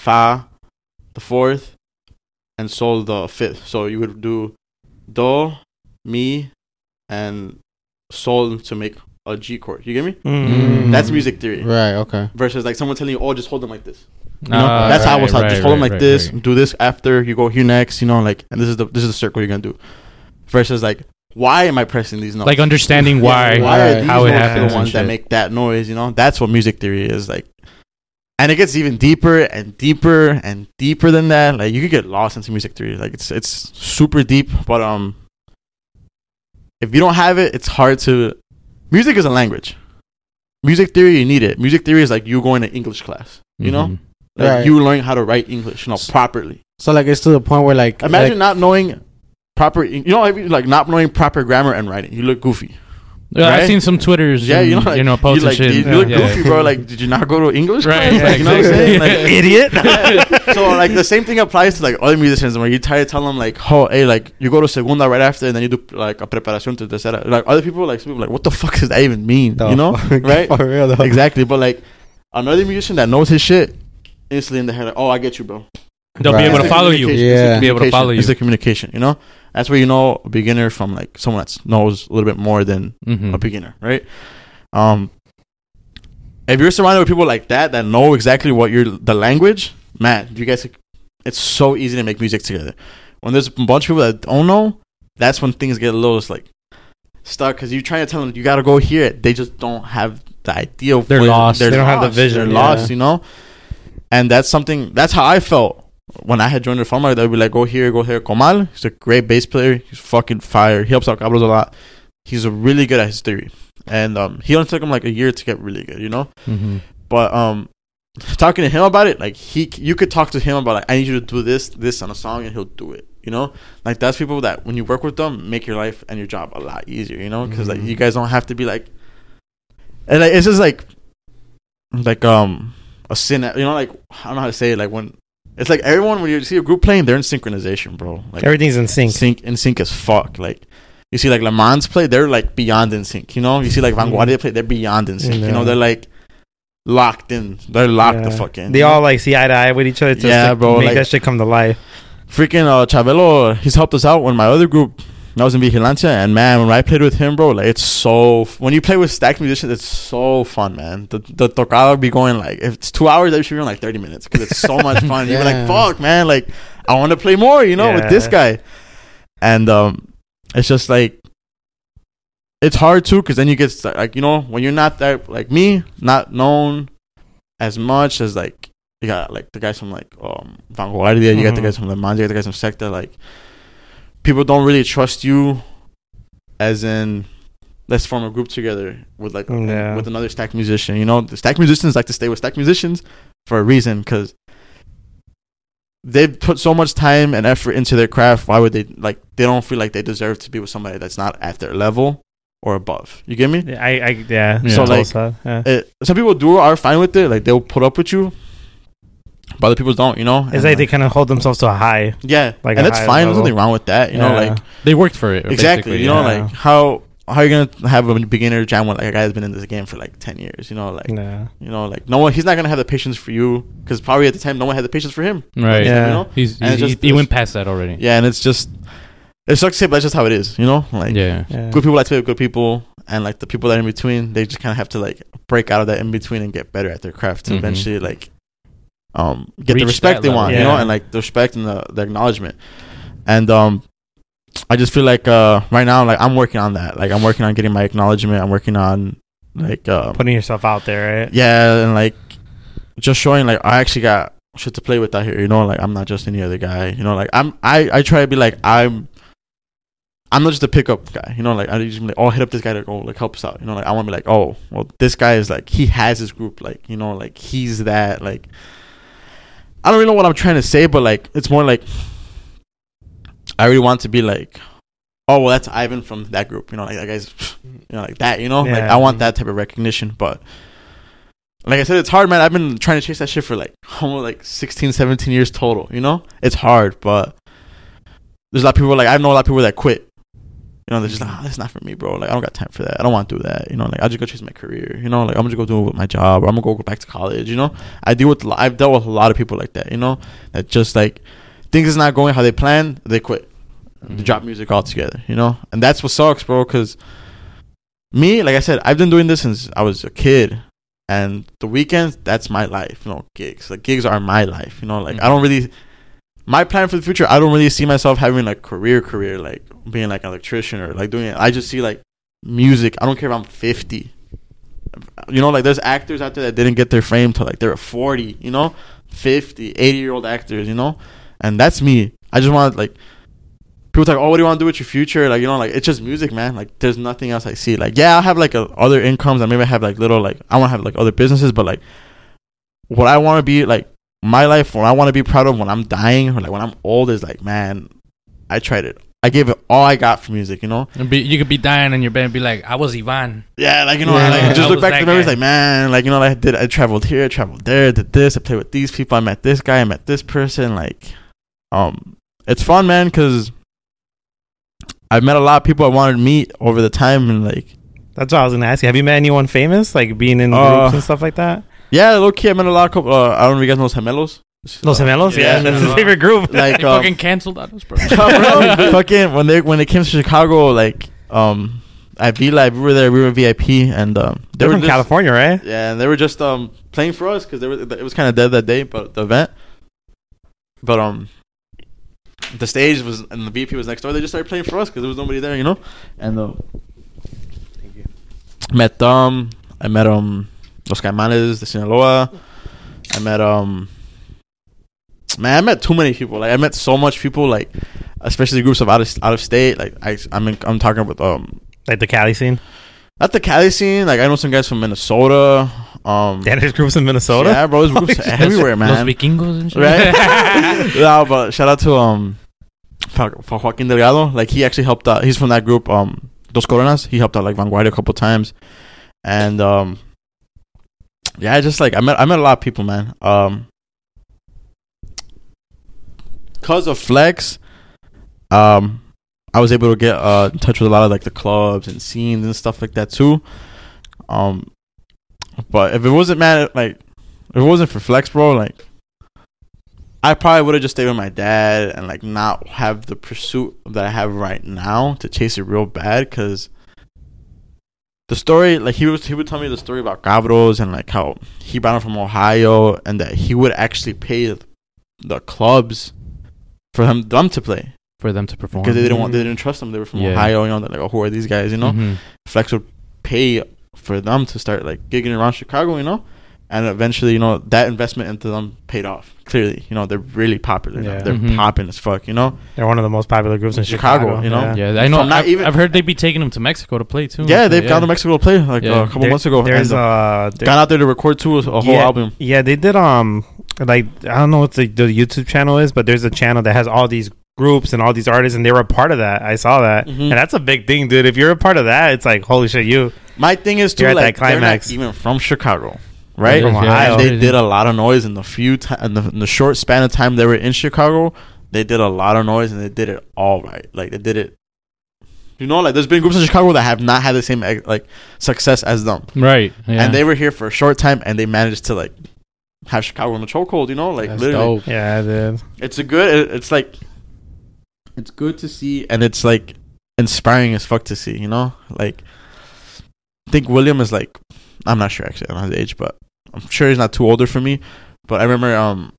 fa, the fourth, and sol the fifth. So you would do do, mi, and sol to make a G chord. You get me? Mm. That's music theory. right? Okay. Versus like someone telling you, oh, just hold them like this. You know? Ah, That's how I was right, taught. Just right, hold them like right, this. right. Do this after you go here next. You know, like, and this is the this is the circle you're gonna do. Versus like, why am I pressing these notes? Like understanding Yeah, why, why are these how it happens the ones that make that noise? You know, that's what music theory is like. And it gets even deeper and deeper and deeper than that. Like you could get lost into music theory. Like it's it's super deep. But um, if you don't have it, it's hard to. Music is a language. Music theory, you need it. Music theory is like you going to English class. You know, Mhm. Like Right. you learn how to write English, you know, properly. So like it's to the point where like Imagine like, not knowing proper, you know, like not knowing proper grammar and writing. You look goofy. Yeah, I've seen some Twitters. Yeah, you know, and, like, you know, posts you, like, shit. You, you look Yeah. goofy, bro. Like, did you not go to English Right, class? Like, you know what I'm saying? Like, Idiot. yeah. So like the same thing applies to like other musicians where you try to tell them like, oh, hey, like you go to segunda right after, and then you do like a preparación to tercera. Like other people, like some people, like, what the fuck does that even mean? the you know, fuck? right? For real though. exactly. But like another musician that knows his shit, instantly in the head, like, oh, I get you, bro. They'll Right. be able It's to follow you. communication. It's Yeah. Be able to follow you. It's the communication. You know, that's where you know a beginner from like someone that knows a little bit more than Mhm. a beginner, right? Um, if you're surrounded with people like that that know exactly what you're the language, man, you guys, it's so easy to make music together. When there's a bunch of people that don't know, that's when things get a little like stuck because you're trying to tell them you got to go here. They just don't have the idea. Of They're lost. They're They don't have the vision, They're yeah. lost, you know. And that's something. That's how I felt when I had joined the farm, they'd be like, "Go here, go here." Comal, he's a great bass player. He's fucking fire. He helps out Cabros a lot. He's a really good at his theory, and um, he only took him like a year to get really good. You know, Mm-hmm. but um, talking to him about it, like he, you could talk to him about like, I need you to do this, this on a song, and he'll do it. You know, like that's people that when you work with them, make your life and your job a lot easier. You know, because like you guys don't have to be like, and like it's just like, like um, a sin. You know, like I don't know how to say it. Like when it's like everyone when you see a group playing, they're in synchronization, bro. Like Everything's in sync. sync in sync as fuck. Like you see, like Le Mans play, they're like beyond in sync. You know, you see like Vanguardia play, they're beyond in sync. You know, they're like locked in. They're locked the fuck in. They all like see eye to eye with each other. To Yeah, like, bro, Make like- that shit come to life. freaking uh, Chavelo. He's helped us out when my other group. I was in Vigilancia, and man, when I played with him, bro, like it's so. f- When you play with stacked musicians, it's so fun, man. The the tocada be going like if it's two hours, they should be in like thirty minutes because it's so much fun. You're like, fuck, man, like I want to play more, you know, with this guy, and um, it's just like it's hard too because then you get like you know when you're not that like me, not known as much as like you got like the guys from like um Vanguardia, you got the Mhm. guys from the Mans, you got the guys from Secta, like people don't really trust you as in let's form a group together with like Yeah. with another stack musician. You know, the stack musicians like to stay with stack musicians for a reason because they've put so much time and effort into their craft. Why would they like? They don't feel like they deserve to be with somebody that's not at their level or above. You get me? Yeah, I, I yeah. Yeah. So, it's like, yeah. It, some people do are fine with it. Like they'll put up with you, but other people don't. You know, it's And, like they kind of hold themselves to a high. yeah, like and that's high fine. There's nothing wrong with that. You know, Yeah. like They worked for it. exactly. You know, yeah. like how how are you gonna have a beginner jam with like a guy that's been in this game for like ten years? You know, like Yeah. you know, like no one. He's not gonna have the patience for you because probably at the time no one had the patience for him. Right. Yeah. You know. He's, he's, just- he, he went past that already. Yeah, and it's just it sucks to say, but that's just how it is. You know, like Yeah. Yeah. good people like to play with good people, and like the people that are in between, they just kind of have to like break out of that in between and get better at their craft to Mhm. eventually like um get Reach the respect they level. want, you know, and like the respect and the, the acknowledgement. And um I just feel like uh right now like I'm working on that. Like I'm working on getting my acknowledgement. I'm working on like uh Putting yourself out there, right? yeah, and like just showing like I actually got shit to play with out here. You know, like I'm not just any other guy. You know, like I'm I I try to be like I'm. I'm not just a pickup guy, you know. Like I just be like, oh, hit up this guy to go like help us out, you know. Like I want to be like, oh, well, this guy is like he has his group, like you know, like he's that. Like I don't really know what I'm trying to say, but like it's more like I really want to be like, oh, well, that's Ivan from that group, you know, like that guy's, you know, like that, you know. Like I want that type of recognition, but like I said, it's hard, man. I've been trying to chase that shit for like almost like 16, 17 years total. You know, it's hard, but there's a lot of people like I know a lot of people that quit. You know, they're just like, oh, that's not for me, bro. Like I don't got time for that. I don't want to do that. You know, like I'll just go chase my career. You know, like I'm just go do it with my job, or I'm gonna go, go back to college. You know, I deal with I've dealt with a lot of people like that. You know, that just like things is not going how they planned, they quit. They mm-hmm. drop music altogether. You know, and that's what sucks, bro. Because me, like I said, I've been doing this since I was a kid and the weekends that's my life you know gigs like gigs are my life you know like i mm-hmm. don't really my plan for the future i don't really see myself having like career career like being like an electrician or like doing it. I just see like music. I don't care if i'm 50 you know like there's actors out there that didn't get their fame till like they're 40 you know? 50 80 year old actors you know? And that's me. I just want like people talk, oh, what do you want to do with your future? Like, you know, like it's just music, man. Like, there's nothing else I see. Like, yeah, I'll have like a, other incomes. I maybe I have like little, like, I want to have like other businesses, but like, what I want to be like, my life, what I want to be proud of when I'm dying or like when I'm old is like, man, I tried it. I gave it all I got for music, you know? And be, you could be dying in your bed and be like, I was Ivan. Yeah, like, you know, Yeah. I, like, I just look back to the memories, like, man, like, you know, like, I did, I traveled here, I traveled there, did this, I played with these people, I met this guy, I met this person, like, um, it's fun, man, because I've met a lot of people I wanted to meet over the time, and like, That's what I was gonna ask you. Have you met anyone famous, like being in Uh, groups and stuff like that? Yeah, low key, I met a lot of couple. Uh, I don't know if you guys know Gemelos. Los Gemelos, yeah, yeah, that's his favorite group. Like, They um, fucking canceled us, bro. fucking when they when they came to Chicago, like, um, at V Live, we were there, we were VIP, and um, they They're were from just, California, right? Yeah, and they were just um playing for us because they were it was kind of dead that day, but the event. But um, the stage was and the VP was next door. They just started playing for us because there was nobody there, you know. And uh, Thank you. met them. I met um Los Caimanes de Sinaloa. I met um man, I met too many people. Like I met so much people. Like especially groups of out of out of state. Like I, I'm in, I'm talking about um Like the Cali scene. not the Cali scene. Like I know some guys from Minnesota. Um, Damn, there's groups in Minnesota. yeah, bro, there's groups everywhere, man. Los vikingos and shit. right? no, but shout out to um for, for Joaquin Delgado. Like he actually helped out. He's from that group, um, Dos Coronas. He helped out like Vanguardia a couple times, and um, yeah, just like I met I met a lot of people, man. Um, cause of Flex, um, I was able to get uh in touch with a lot of like the clubs and scenes and stuff like that too. Um, but if it wasn't man, like if it wasn't for Flex, bro, like I probably would have just stayed with my dad and like not have the pursuit that I have right now to chase it real bad because the story like he was he would tell me the story about Gavros and like how he brought him from Ohio and that he would actually pay the clubs for him them to play For them to perform. because they didn't want they didn't trust them they were from Yeah. Ohio you know they're like oh who are these guys you know Mhm. Flex would pay for them to start like gigging around Chicago, you know, and eventually, you know, that investment into them paid off. Clearly, you know, they're really popular. Yeah. They're Mhm. popping as fuck, you know. They're one of the most popular groups in Chicago, Chicago. you know? Yeah. Yeah, I know. From not I've, even- I've heard they'd be taking them to Mexico to play too. Yeah, they've gone to Mexico to play like Yeah. a couple There- months ago. There's and, uh, uh, there- gone out there to record too a whole yeah, album. Yeah, they did. Um, like I don't know what the, the YouTube channel is, but there's a channel that has all these groups and all these artists, and they were a part of that. I saw that, Mhm. and that's a big thing, dude. If you're a part of that, it's like holy shit, you. My thing is too at like that they're not climax. even from Chicago, right? From And Ohio. they did a lot of noise in the few ti- in the, in the short span of time they were in Chicago. They did a lot of noise and they did it all right. Like they did it. You know, like there's been groups in Chicago that have not had the same like success as them. Right. Yeah. and they were here for a short time and they managed to like have Chicago in the chokehold. You know, like That's literally, dope. Yeah, I did. it's a good. It's like it's good to see, and it's like inspiring as fuck to see. You know, like I think William is like I'm not sure actually on his age, but I'm sure he's not too older for me. But I remember um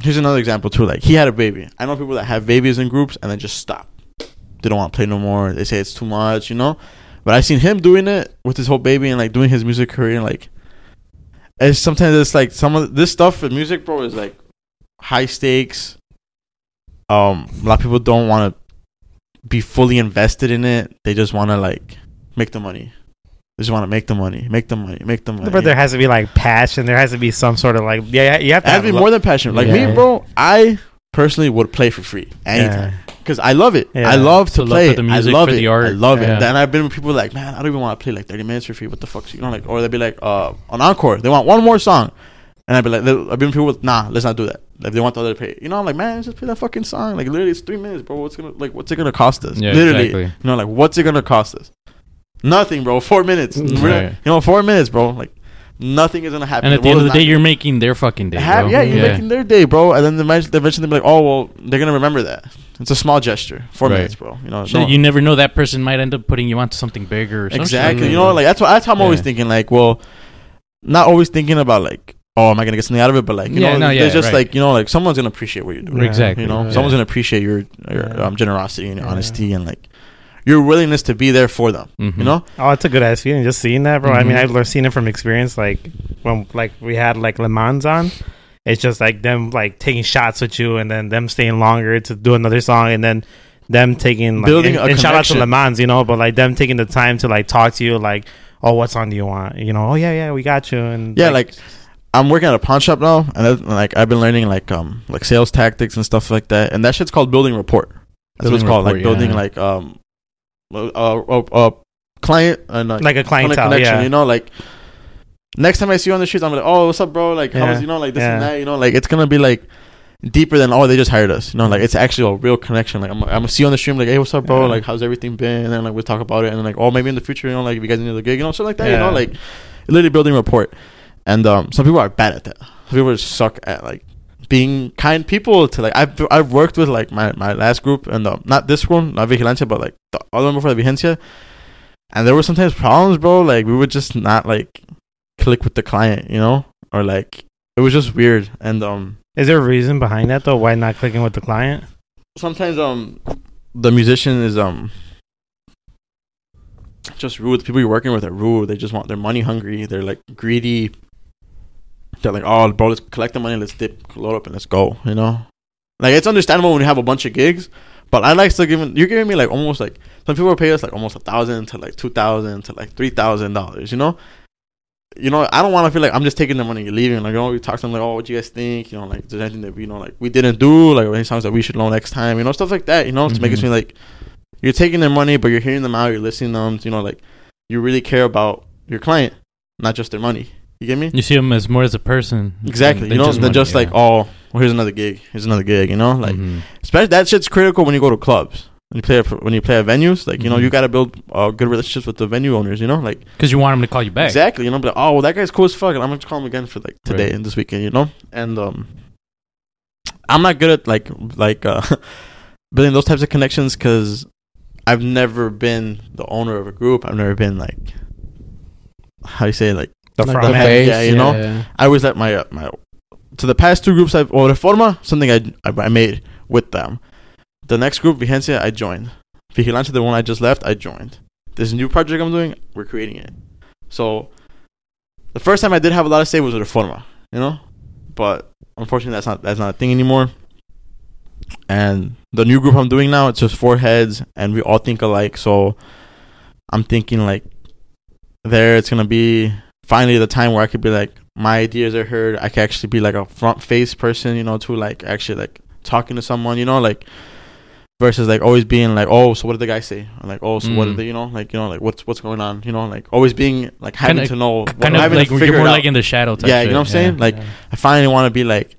here's another example too. Like he had a baby. I know people that have babies in groups and then just stop. They don't want to play no more. They say it's too much, you know. But I seen him doing it with his whole baby and like doing his music career and like it's sometimes it's like some of this stuff with music, bro, is like high stakes. Um, a lot of people don't want to be fully invested in it. They just want to like make the money. They just want to make the money, make the money, make the money. But there has to be like passion. There has to be some sort of like yeah, you have to has have to be lo- more than passion. Like Yeah. me, bro, I personally would play for free anytime Yeah. because I love it. Yeah. I love to So love play. for the music, I love for it. the art. I love Yeah. it. And I've been with people like, man, I don't even want to play like thirty minutes for free. What the fuck, you know? Like, or they'd be like, uh, on encore, they want one more song, and I'd be like, I've been with people with, nah, let's not do that. Like, they want the other to pay, you know, I'm like, man, just play that fucking song. Like, literally, it's three minutes, bro. What's gonna like, what's it gonna cost us? Yeah, literally, exactly. you know, like, what's it gonna cost us? Nothing, bro. Four minutes. Right. You know, four minutes, bro. Like, nothing is gonna happen. and at the world end of the day, you're making their fucking day. have, bro. yeah, you're making their day, bro. And then they might- eventually they'll be like, oh, well, they're gonna remember that. It's a small gesture. Four Right. minutes, bro. You know, So no- You never know that person might end up putting you onto something bigger. Or some shit. exactly. You know, like that's what that's how I'm always thinking. Like, well, not always thinking about like, oh, am I gonna get something out of it? But like, you Yeah, know, no, yeah, there's just right. like you know, like someone's gonna appreciate what you're doing. Exactly. You know, Yeah. someone's gonna appreciate your your Yeah. um, generosity and your Yeah. honesty and like your willingness to be there for them. Mhm. You know, Oh, it's a good ass feeling just seeing that, bro. I mean, Mhm. I've learned seen it from experience. Like when like we had like Le Mans on, it's just like them like taking shots with you, and then them staying longer to do another song, and then them taking like, Building and, a and shout out to connection. Le Mans, you know, but like them taking the time to like talk to you, like, oh, what song do you want? You know, oh yeah, yeah, we got you, and yeah, like. I'm working at a pawn shop now, and that, like I've been learning like um like sales tactics and stuff like that, and that shit's called building rapport. That's what it's Building called, like rapport, building yeah. like um a, a, a client and like, like a clientele, connection. yeah. You know, like next time I see you on the streets, I'm like, oh, what's up, bro? Like, Yeah. was you know, like this and Yeah. that. You know, like it's gonna be like deeper than oh, they just hired us. You know, like it's actually a real connection. Like I'm, I'm gonna see you on the stream, like, hey, what's up, bro? Like, how's everything been? And then like we talk about it, and then like, oh, maybe in the future, you know, like if you guys need a gig, you know, shit like that. You know, like literally building rapport. And um, some people are bad at that. Some people just suck at like being kind people to like I've I've worked with like my, my last group and um, not this one, not Vigilancia, but like the other one before the Vigencia. And there were sometimes problems, bro. Like we would just not like click with the client, you know? Or like it was just weird. And um Is there a reason behind that though? Why not clicking with the client? sometimes um the musician is um just rude. The people you're working with are rude. They just want they're money hungry. They're like greedy. they're like, oh, bro, let's collect the money, let's dip, load up, and let's go. You know, like it's understandable when you have a bunch of gigs, but I like still giving. You're giving me like almost like some people pay us like almost a thousand to like two thousand to like three thousand dollars. You know, you know, I don't want to feel like I'm just taking the money and leaving. Like, you know, we talk to them like, oh, what you guys think? You know, like, there's anything that we you know like we didn't do, like any songs that we should know next time. You know, stuff like that. You know, to make it Mhm. seem like you're taking their money, but you're hearing them out, you're listening to them. You know, like you really care about your client, not just their money. You get me? You see them as more as a person. Exactly. You know, just than just yeah. like, oh, well, here's another gig. Here's another gig. You know, like Mhm. especially that shit's critical when you go to clubs. When you play at, when you play at venues, like you know, Mhm. you got to build uh, good relationships with the venue owners. You know, like Because you want them to call you back. exactly. You know, but oh, well, that guy's cool as fuck. And I'm gonna call him again for like today Right. and this weekend. You know, and um, I'm not good at like like uh, building those types of connections because I've never been the owner of a group. I've never been like how do you say like The Like front the end. face, yeah, you know? I was at my uh, my to the past two groups I've or Reforma something I, I I made with them. The next group Vigencia I joined. Vigilante the one I just left I joined. This new project I'm doing we're creating it. So the first time I did have a lot of say was with Reforma, you know, but unfortunately that's not that's not a thing anymore. And the new group I'm doing now it's just four heads and we all think alike. So I'm thinking like there it's gonna be finally the time where I could be like my ideas are heard. I can actually be like a front face person, you know, to like actually like talking to someone, you know, like versus like always being like, oh, so what did the guy say? Or like, oh, so what did Mm. they, you know, like you know, like what's what's going on, you know, like always being like having Kinda- to know, Kind of having like to you're figure more it like in the shadow. Type Yeah, you know what I'm saying? Like I finally want to be like,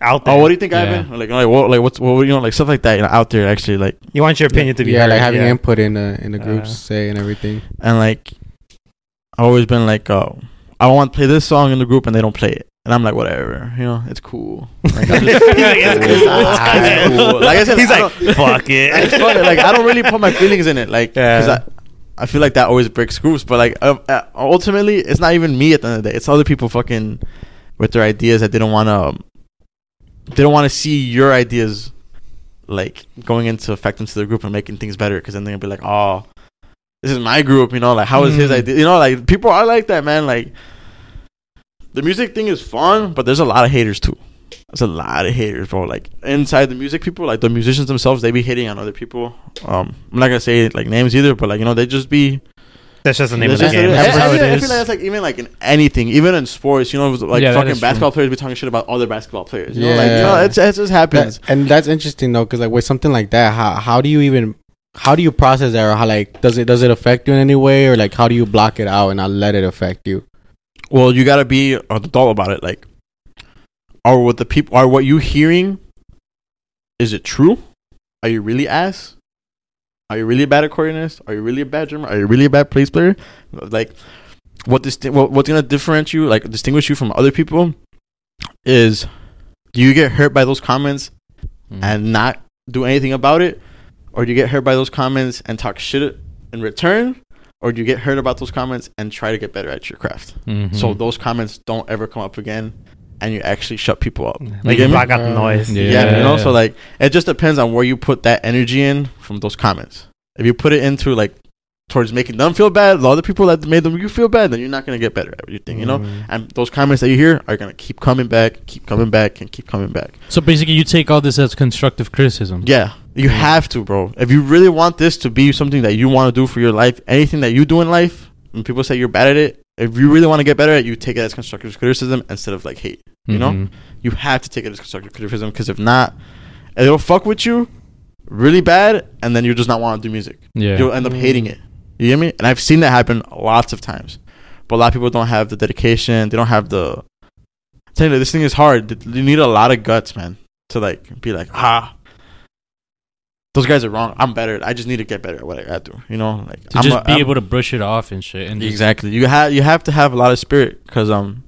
out there. oh, what do you think, Yeah. Ivan? Or like, like what, like what's, what, you know, like stuff like that, you know, out there actually, like, you want your opinion to be yeah, heard, like having yeah. input in the in the Uh, groups, say and everything. and like I've always been like, oh, I want to play this song in the group and they don't play it. And I'm like, whatever, you know, it's cool. Like, I'm just- It's cool. It's cool. Like I said, He's I like, don't- fuck it. it's funny. Like I don't really put my feelings in it. Like, because Yeah. I, I feel like that always breaks groups. But like, uh, uh, ultimately, it's not even me at the end of the day. It's other people fucking with their ideas that they don't want to. They don't want to see your ideas like going into effect into the group and making things better. Because then they're gonna be like, oh, this is my group. You know, like how is his Mm. idea? You know, like people are like that, man. Like the music thing is fun, but there's a lot of haters too. There's a lot of haters, bro. Like inside the music people, like the musicians themselves, they be hitting on other people. Um, I'm not gonna say like names either, but like you know, they just be. That's just the name That's of the game. That's I, how I it feel, I feel like that's like even like in anything, even in sports. You know, like Yeah, fucking basketball true. players be talking shit about other basketball players. You know, like Yeah. you know, it's, it just happens. That, and that's interesting though, because like with something like that, how how do you even how do you process that, or how like does it does it affect you in any way, or like how do you block it out and not let it affect you? Well, you gotta be an adult about it. Like, are what the people are what you hearing? Is it true? Are you really ass? Are you really a bad accordionist? Are you really a bad drummer? Are you really a bad place player? Like, what this what, what's gonna differentiate you, like distinguish you from other people, is do you get hurt by those comments Mm. and not do anything about it, or do you get hurt by those comments and talk shit in return, or do you get hurt about those comments and try to get better at your craft? Mhm. So those comments don't ever come up again, and you actually shut people up. Like you block out the noise. Yeah. Yeah, you know. So like, it just depends on where you put that energy in from those comments. If you put it into like towards making them feel bad, a lot of the other people that made them you feel bad, then you're not gonna get better at everything, you know. Mm. And those comments that you hear are gonna keep coming back, keep coming back, and keep coming back. So basically, you take all this as constructive criticism. Yeah, you have to, bro. If you really want this to be something that you want to do for your life, anything that you do in life, when people say you're bad at it, if you really want to get better at it, you take it as constructive criticism instead of like hate. You know, Mhm. you have to take it as constructive criticism because if not, it'll fuck with you really bad, and then you just not want to do music. Yeah. You'll end up hating it. You get me? And I've seen that happen lots of times. But a lot of people don't have the dedication. They don't have the. I'm telling you, this thing is hard. You need a lot of guts, man, to like be like, ah, those guys are wrong. I'm better. I just need to get better at what I got to. You know, like to I'm just a- be I'm- able to brush it off and shit. And Exactly. You have you have to have a lot of spirit because um,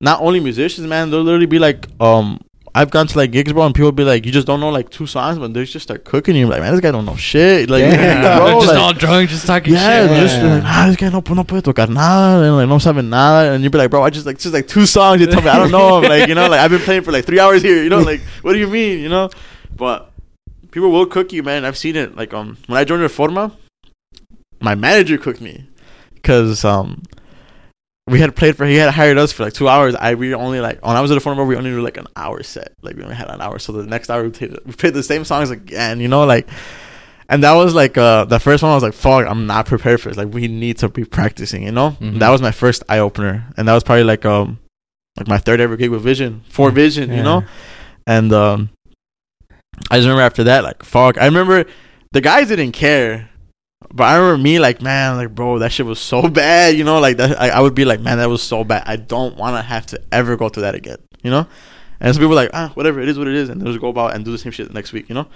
not only musicians, man. They'll literally be like um. I've gone to like gigs, bro, and people be like, "You just don't know like two songs," but they just start cooking. You You're like, man, this guy don't know shit. Like, Yeah. bro, They're just like- all drunk, just talking yeah, shit. Yeah, just like, ah, this guy no, no puede tocar nada, and like no sabe nada, and you'd be like, bro, I just like just like two songs. You tell me, I don't know, I'm like you know, like I've been playing for like three hours here, you know, like what do you mean, you know? But people will cook you, man. I've seen it. Like um, when I joined Reforma, my manager cooked me because um, we had played for he had hired us for like two hours. I we only like when I was at the phone we only did like an hour set. Like we only had an hour. So the next hour we played, we played the same songs again. You know, like, and that was like uh the first one. I was like, fuck, I'm not prepared for this. Like we need to be practicing. You know, Mhm. that was my first eye opener, and that was probably like um like my third ever gig with Vision for Vision. You know, and um I just remember after that like fuck. I remember the guys didn't care. But I remember me like, man, like, bro, that shit was so bad, you know, like that. I, I would be like, man, that was so bad. I don't want to have to ever go through that again, you know. And some people were like, ah, whatever, it is what it is, and they'll just go about and do the same shit next week, you know.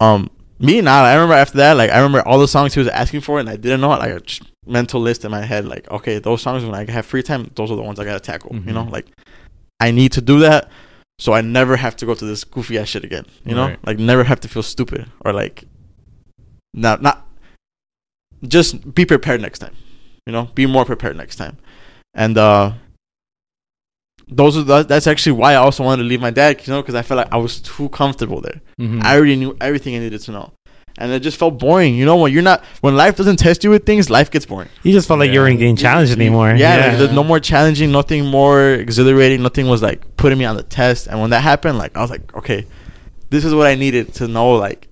Um, me now, I remember after that, like, I remember all the songs he was asking for, and I didn't know it. Like, a mental list in my head, like, okay, those songs when I have free time, those are the ones I gotta tackle, you know. Mhm. Like, I need to do that, so I never have to go to this goofy ass shit again, you know. Right. Like, never have to feel stupid or like, not not just be prepared next time. You know, be more prepared next time. And uh those are the, that's actually why I also wanted to leave my dad, you know, because I felt like I was too comfortable there. Mhm. I already knew everything I needed to know, and it just felt boring. You know, when you're not, when life doesn't test you with things, life gets boring. You just felt like you weren't getting challenged anymore. Yeah, like, there's no more challenging, nothing more exhilarating, nothing was like putting me on the test. And when that happened, like I was like, okay, this is what I needed to know. Like,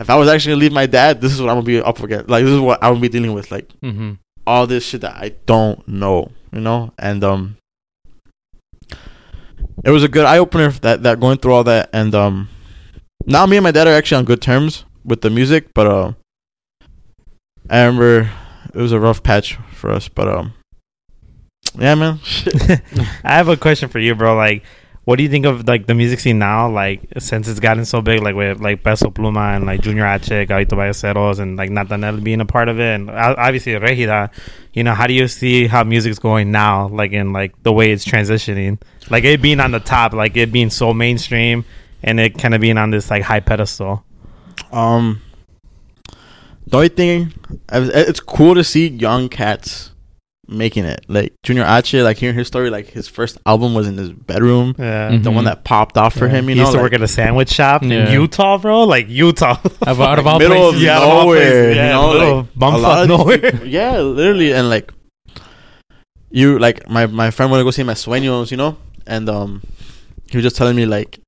if I was actually gonna leave my dad, this is what I'm gonna be up against. Like, this is what I'm gonna be dealing with. Like, Mhm. all this shit that I don't know, you know, and um, it was a good eye opener that that going through all that, and um, now me and my dad are actually on good terms with the music, but uh, I remember it was a rough patch for us, but um, yeah, man, I have a question for you, bro. Like, what do you think of like the music scene now? Like, since it's gotten so big, like with like Peso Pluma and like Junior H, Gabito Ballesteros, and like Nathaniel being a part of it, and o- obviously Regida. You know, how do you see how music's going now? Like in like the way it's transitioning, like it being on the top, like it being so mainstream, and it kind of being on this like high pedestal. um, the only thing it's cool to see young cats making it. Like Junior H, like hearing his story, like his first album was in his bedroom. Yeah. the Mhm. one that popped off for Yeah. him. You he know, used to like- work at a sandwich shop Yeah. in Utah, bro. Like Utah, Out of- out of all middle places. of Yeah, out nowhere. places. you Yeah, know, little like, a lot of these nowhere. people- yeah, literally, and like you, like my my friend wanted to go see my sueños, you know, and um, he was just telling me like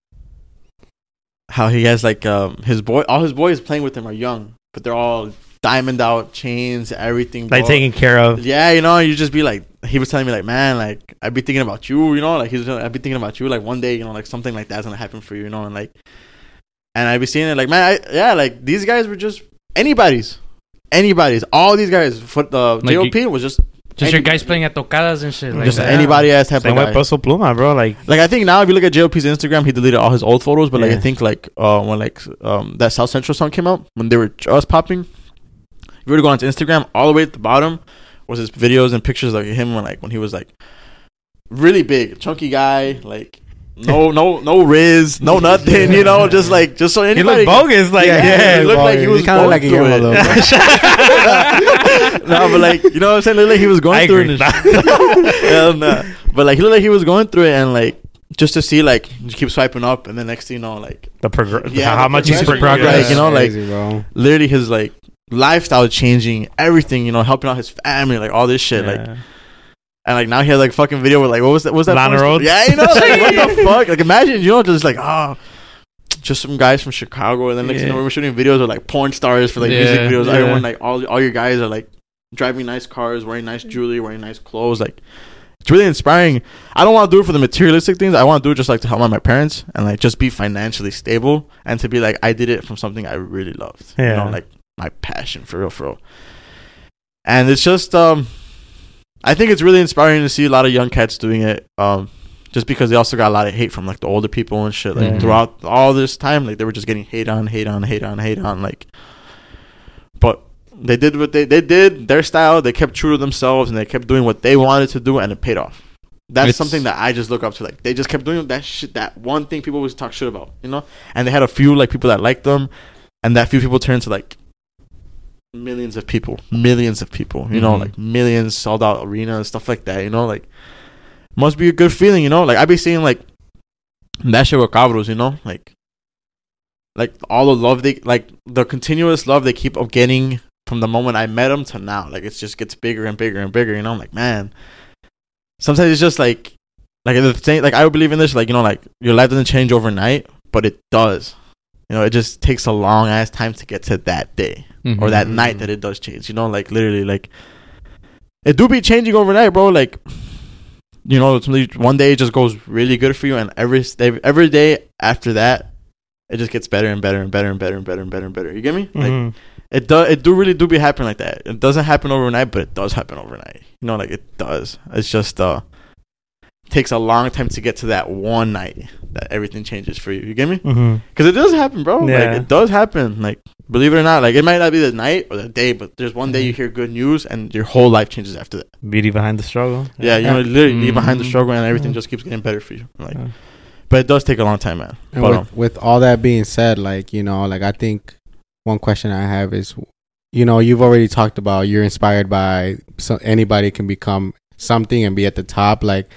how he has like um his boy, all his boys playing with him are young, but they're all diamond out chains, everything, like bro. taken care of. Yeah, you know, you just be like, he was telling me like, man, like I'd be thinking about you, you know, like he's, I'd be thinking about you, like one day, you know, like something like that's gonna happen for you, you know, and like, and I'd be seeing it like, man, I, yeah, like these guys were just anybody's, anybody's, all these guys. For the Like you- JOP was just Just your guys playing at tocadas and shit. Like just that. anybody ass type Same of with guy. Peso Pluma, bro. Like Like I think now if you look at JLP's Instagram, he deleted all his old photos. But like I think like uh when like um that South Central song came out when they were just popping, if you were to go onto Instagram, all the way at the bottom was his videos and pictures of him when like when he was like really big, chunky guy, like no no no Riz, no nothing, you know, just like just so he anybody. looked bogus. Like Yeah, yeah, he looked like he bogus. was He kinda going like through Guillermo, it. no, but like you know what I'm saying, looked like he was going I through agree. it. and shit. Hell no. But like he looked like he was going through it, and like just to see like you keep swiping up, and the next thing you know, like the progress, Yeah, how the much he's progression, progressed. like, you know, like- Crazy, bro. literally his like lifestyle changing, everything, you know, helping out his family, like all this shit, like and like now he has like fucking video with like what was that? What was that? Lana? Rhoades? Yeah, you know, like what the fuck? Like imagine, you know, just like ah. just some guys from Chicago, and then next thing you know, we're shooting videos of like porn stars for like Yeah, music videos. yeah. Everyone like all all your guys are like driving nice cars, wearing nice jewelry, wearing nice clothes. Like it's really inspiring. I don't want to do it for the materialistic things. I want to do it just like to help out my parents and like just be financially stable and to be like I did it from something I really loved. You Yeah. know, like my passion for real, for real. And it's just um I think it's really inspiring to see a lot of young cats doing it. Um just because they also got a lot of hate from like the older people and shit. Like Mhm. throughout all this time, like they were just getting hate on, hate on, hate on, hate on. Like, but they did what they they did their style. They kept true to themselves and they kept doing what they wanted to do, and it paid off. That's It's- something that I just look up to. Like they just kept doing that shit. That one thing people always talk shit about, you know. And they had a few like people that liked them, and that few people turned to like millions of people, millions of people. You know, Mhm. like millions sold out arenas, stuff like that. You know, like must be a good feeling. You know, like I be seeing like that shit with cabros. You know, like like all the love they like the continuous love they keep up getting from the moment I met them to now. Like it just gets bigger and bigger and bigger. You know, I'm like man, sometimes it's just like like the thing like I would believe in this like you know like your life doesn't change overnight, but it does. You know, it just takes a long ass time to get to that day or that Mhm. night that it does change. You know, like literally like it do be changing overnight, bro. Like you know, one day it just goes really good for you, and every every, every day after that, it just gets better and better and better and better and better and better and better. You get me? Like Mhm. it does. It do really do be happening like that. It doesn't happen overnight, but it does happen overnight. You know, like it does. It's just uh takes a long time to get to that one night that everything changes for you. You get me? Mhm. Because it does happen, bro. Like it does happen. Like believe it or not, like it might not be the night or the day, but there's one day you hear good news and your whole life changes after that. Beauty behind the struggle. Yeah, you know, literally leave behind the Mhm. struggle and everything just keeps getting better for you. Like, Yeah. but it does take a long time, man. And But, with, um, with all that being said, like you know, like I think one question I have is, you know, you've already talked about you're inspired by so anybody can become something and be at the top. Like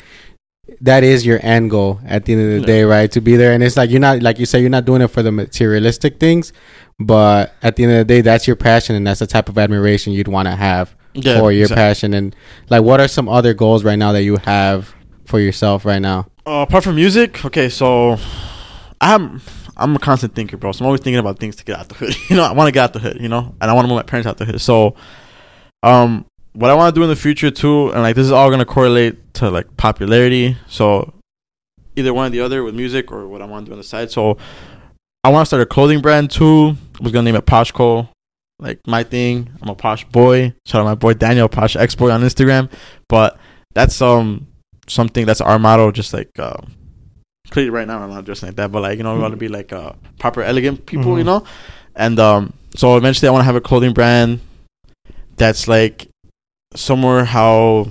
that is your end goal at the end of the Yeah. day, right? To be there, and it's like you're not like you say you're not doing it for the materialistic things, but at the end of the day, that's your passion and that's the type of admiration you'd want to have yeah, for your exactly. passion. And like, what are some other goals right now that you have for yourself right now? Uh, apart from music, okay, so I'm I'm a constant thinker, bro. So I'm always thinking about things to get out the hood. you know, I want to get out the hood, you know, and I want to move my parents out the hood. So, um, what I want to do in the future too, and like this is all gonna correlate to like popularity. So, either one or the other with music or what I want to do on the side. So, I want to start a clothing brand too. I was gonna name it Poshco, like my thing. I'm a posh boy. Shout out my boy Daniel Posh X Boy on Instagram. But that's um something that's our motto. Just like uh, clearly right now I'm not dressing like that, but like you know we want to be like uh proper elegant people, you Mhm. know. And um so eventually I want to have a clothing brand that's like somewhere how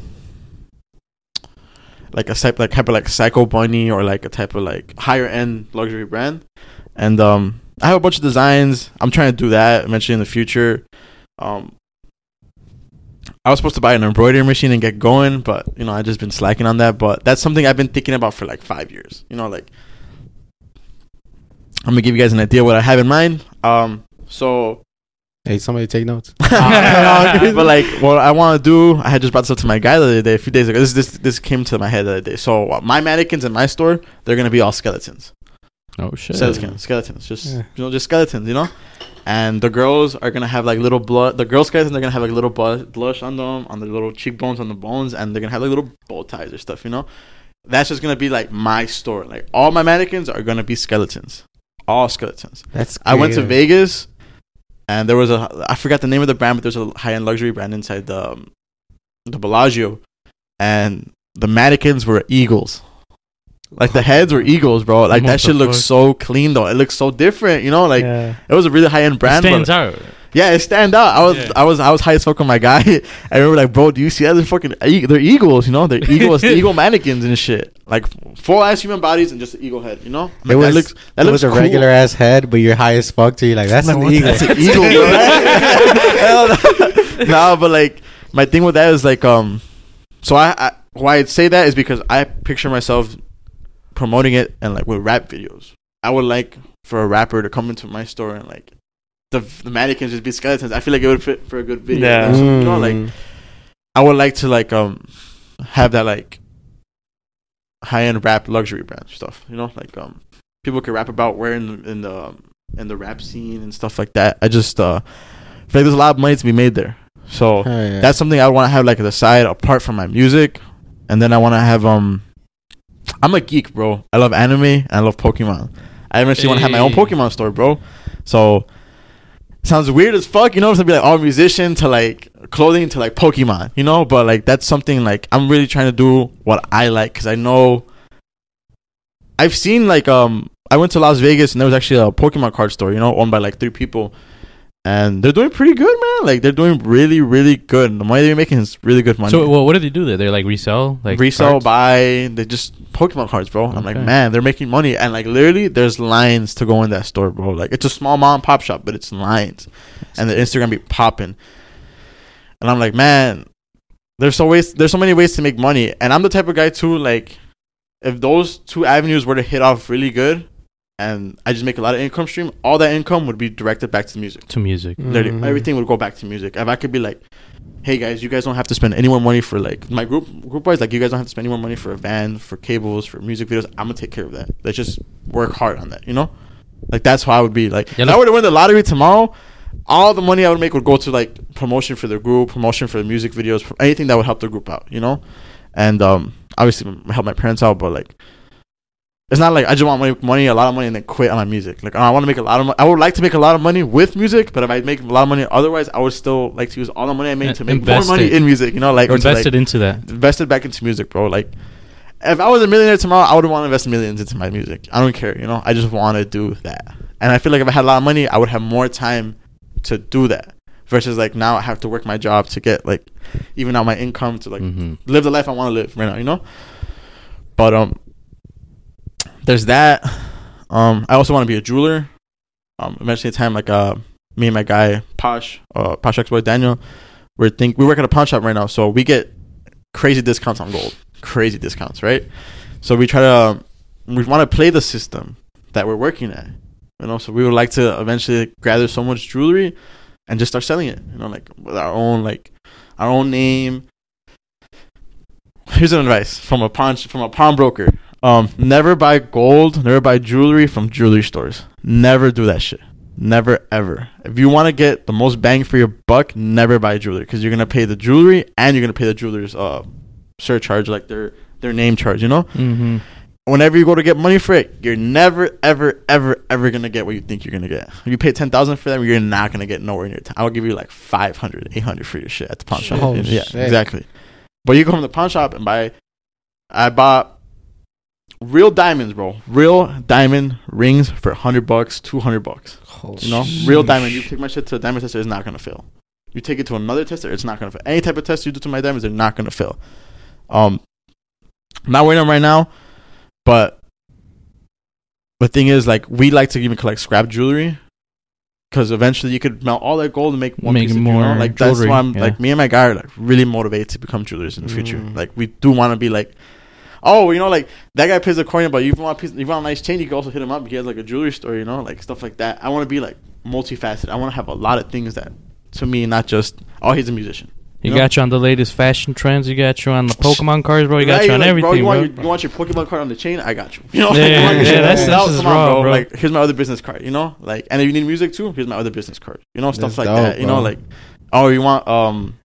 like a type like type of like psycho bunny or like a type of like higher end luxury brand. And um i have a bunch of designs. I'm trying to do that eventually in the future. Um i was supposed to buy an embroidery machine and get going but you know i just been slacking on that. But that's something i've been thinking about for like five years. You know like i'm gonna give you guys an idea what i have in mind. Um so Hey, somebody take notes. but like what I want to do, I had just brought this up to my guy the other day, a few days ago. This this this came to my head the other day. So uh, my mannequins in my store, they're gonna be all skeletons, Oh shit. skeletons, skeletons, just Yeah. you know, just skeletons, you know. And the girls are gonna have like little blood. The girl skeletons are gonna have like little bu- blush on them, on the little cheekbones, on the bones, and they're gonna have like little bow ties or stuff, you know. That's just gonna be like my store. Like all my mannequins are gonna be skeletons, all skeletons. That's I went to. Vegas, and there was a I forgot the name of the brand, but there's a high end luxury brand inside the um, the Bellagio, and the mannequins were eagles. Like the heads were eagles, bro. Like What that shit looks so clean though. It looks so different, you know. Like yeah. it was a really high end It brand. stands but, out. Yeah, it stand out. I was Yeah. I was I was high as fuck with my guy. I remember like, bro, do you see that? They're fucking e- they're eagles, you know. They're eagles, eagle mannequins and shit. Like full ass human bodies and just an eagle head, you know. I'm It was- that looks that It looks was a cool. regular ass head, but you're high as fuck. So you're like, that's Like, an eagle. That's an eagle, bro. No. no, but like my thing with that is like um, so I, I why I'd say that is because I picture myself promoting it and like with rap videos. I would like for a rapper to come into my store and like the the mannequins just be skeletons. I feel like it would fit for a good video. Yeah. Like, some- you know, like Mm. I would like to like um have that like high end rap luxury brand stuff. You know, like um people could rap about where in the in the um, in the rap scene and stuff like that. I just uh feel like there's a lot of money to be made there. So Oh, yeah. that's something I want to have like at the side apart from my music, and then I want to have um. I'm a geek, bro. I love anime and I love Pokemon. I eventually want to have my own Pokemon store, bro. So sounds weird as fuck, you know, to be like all musician to like clothing to like Pokemon, you know. But like that's something like I'm really trying to do what I like because I know I've seen like um I went to Las Vegas and there was actually a Pokemon card store, you know, owned by like three people. And they're doing pretty good, man. Like they're doing really, really good. The money they're making is really good money. So well, what do they do there? They like resell, like resell, cards? buy, they just Pokemon cards, bro. I'm like, man, they're making money, and like literally, there's lines to go in that store, bro. Like it's a small mom and pop shop, but it's lines, and the Instagram be popping. And I'm like, man, there's so ways, there's so many ways to make money, and I'm the type of guy too. Like, if those two avenues were to hit off really good, and I just make a lot of income stream, all that income would be directed back to the music. To music. Literally, Mhm. everything would go back to music. If I could be like, "Hey guys, you guys don't have to spend any more money for like my group group wise. Like you guys don't have to spend any more money for a van, for cables, for music videos. I'm gonna take care of that. Let's just work hard on that. You know, like that's how I would be. Like Yeah, if I let's- were to win the lottery tomorrow, all the money I would make would go to like promotion for the group, promotion for the music videos, anything that would help the group out. You know, and um, obviously help my parents out, but like. It's not like I just want money, money, a lot of money, and then quit on my music. Like I want to make a lot of. Mo- I would like to make a lot of money with music, but if I make a lot of money otherwise, I would still like to use all the money I made to make more money it. in music. You know, like or to, Invested like, into that. invested back into music, bro. Like, if I was a millionaire tomorrow, I would want to invest millions into my music. I don't care, you know. I just want to do that, and I feel like if I had a lot of money, I would have more time to do that. Versus like now, I have to work my job to get like even out my income to like Mhm. live the life I want to live right now, you know. But um, there's that. Um, I also want to be a jeweler. Um, eventually, a time like uh, me and my guy Posh, uh, Posh X Boy Daniel, we're think we work at a pawn shop right now, so we get crazy discounts on gold, crazy discounts, right? So we try to, um, we want to play the system that we're working at, you know. So we would like to eventually gather so much jewelry and just start selling it, you know, like with our own like our own name. Here's an advice from a pawn from a pawnbroker. Um, never buy gold, never buy jewelry from jewelry stores. Never do that shit. Never ever. If you want to get the most bang for your buck, never buy jewelry because you're gonna pay the jewelry and you're gonna pay the jeweler's uh surcharge, like their their name charge. You know. Mm-hmm. Whenever you go to get money for it, you're never ever ever ever gonna get what you think you're gonna get. If you pay ten thousand for them, you're not gonna get nowhere near. 10. I will give you like 500, 800 for your shit at the pawn shop. Oh, yeah, shit. exactly. But you go from the pawn shop and buy. I bought real diamonds, bro. Real diamond rings for hundred bucks, two hundred bucks. You know, real diamond. You take my shit to a diamond tester, it's not gonna fail. You take it to another tester, it's not gonna fail. Any type of test you do to my diamonds, they're not gonna fail. Um, I'm not wearing them right now, but the thing is, like, we like to even collect scrap jewelry because eventually you could melt all that gold and make one Make piece of more jewelry. Like that's why I'm yeah. like me and my guy are like really motivated to become jewelers in the future. Mm. Like we do want to be like. Oh, you know, like that guy pays a coin, but you want a piece, you want a nice chain, you can also hit him up. He has like a jewelry store, you know, like stuff like that. I want to be like multifaceted. I want to have a lot of things that, to me, not just oh, he's a musician. You know? got you on the latest fashion trends. You got you on the Pokemon cards, bro. You got Right, you on like, everything, bro. You bro. want, your, you want your Pokemon card on the chain? I got you. You know, Yeah, like, you yeah, yeah, that's- like, that's just come bro. bro. Like, here's my other business card. You know, like, and if you need music too, here's my other business card. You know, stuff That's like dope, that. You know, like, oh, you want um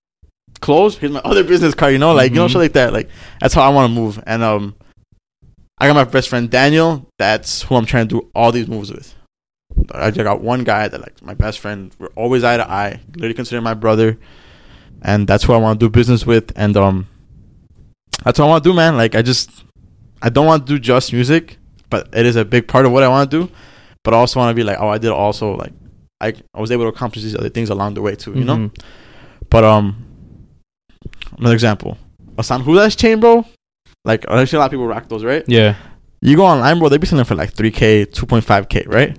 clothes? Here's my other business card. You know, like, you know, Mhm. shit like that. Like, that's how I want to move. And um, I got my best friend Daniel. That's who I'm trying to do all these moves with. I just got one guy that like my best friend. We're always eye to eye. Literally consider my brother, and that's who I want to do business with. And um, that's what I want to do, man. Like I just, I don't want to do just music, but it is a big part of what I want to do. But I also want to be like, oh, I did also like, I I was able to accomplish these other things along the way too, you know. Mhm. But um, another example, a San Judas chain, bro. Like actually, a lot of people rock those, right? Yeah. You go online, bro. They be selling for like three k, two point five k, right?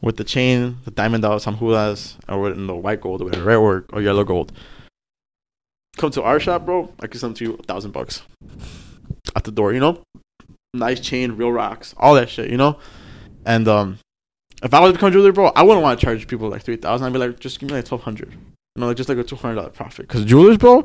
With the chain, the diamond out San Judas, or in the white gold, or whatever, right? Or, or yellow gold. Come to our shop, bro. I can sell them to you a thousand bucks at the door. You know, nice chain, real rocks, all that shit. You know, and um, if I was to become a jeweler, bro, I wouldn't want to charge people like three thousand. I'd be like, just give me like twelve hundred. You know, like just like a two hundred dollar profit. Because jewelers, bro,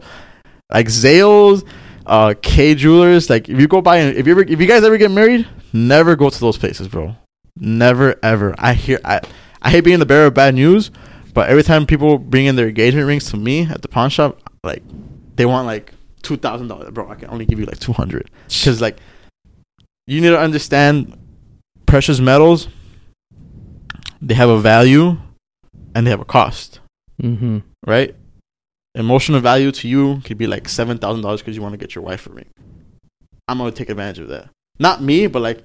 like Zales, uh, Kay Jewelers, like if you go buy, if you ever, if you guys ever get married, never go to those places, bro. Never ever. I hear, I, I hate being the bearer of bad news, but every time people bring in their engagement rings to me at the pawn shop, like they want like two thousand dollars, bro. I can only give you like two hundred, because like you need to understand precious metals. They have a value, and they have a cost Mm-hmm. right? Emotional value to you could be like seven thousand dollars because you want to get your wife a ring. I'm gonna take advantage of that. Not me, but like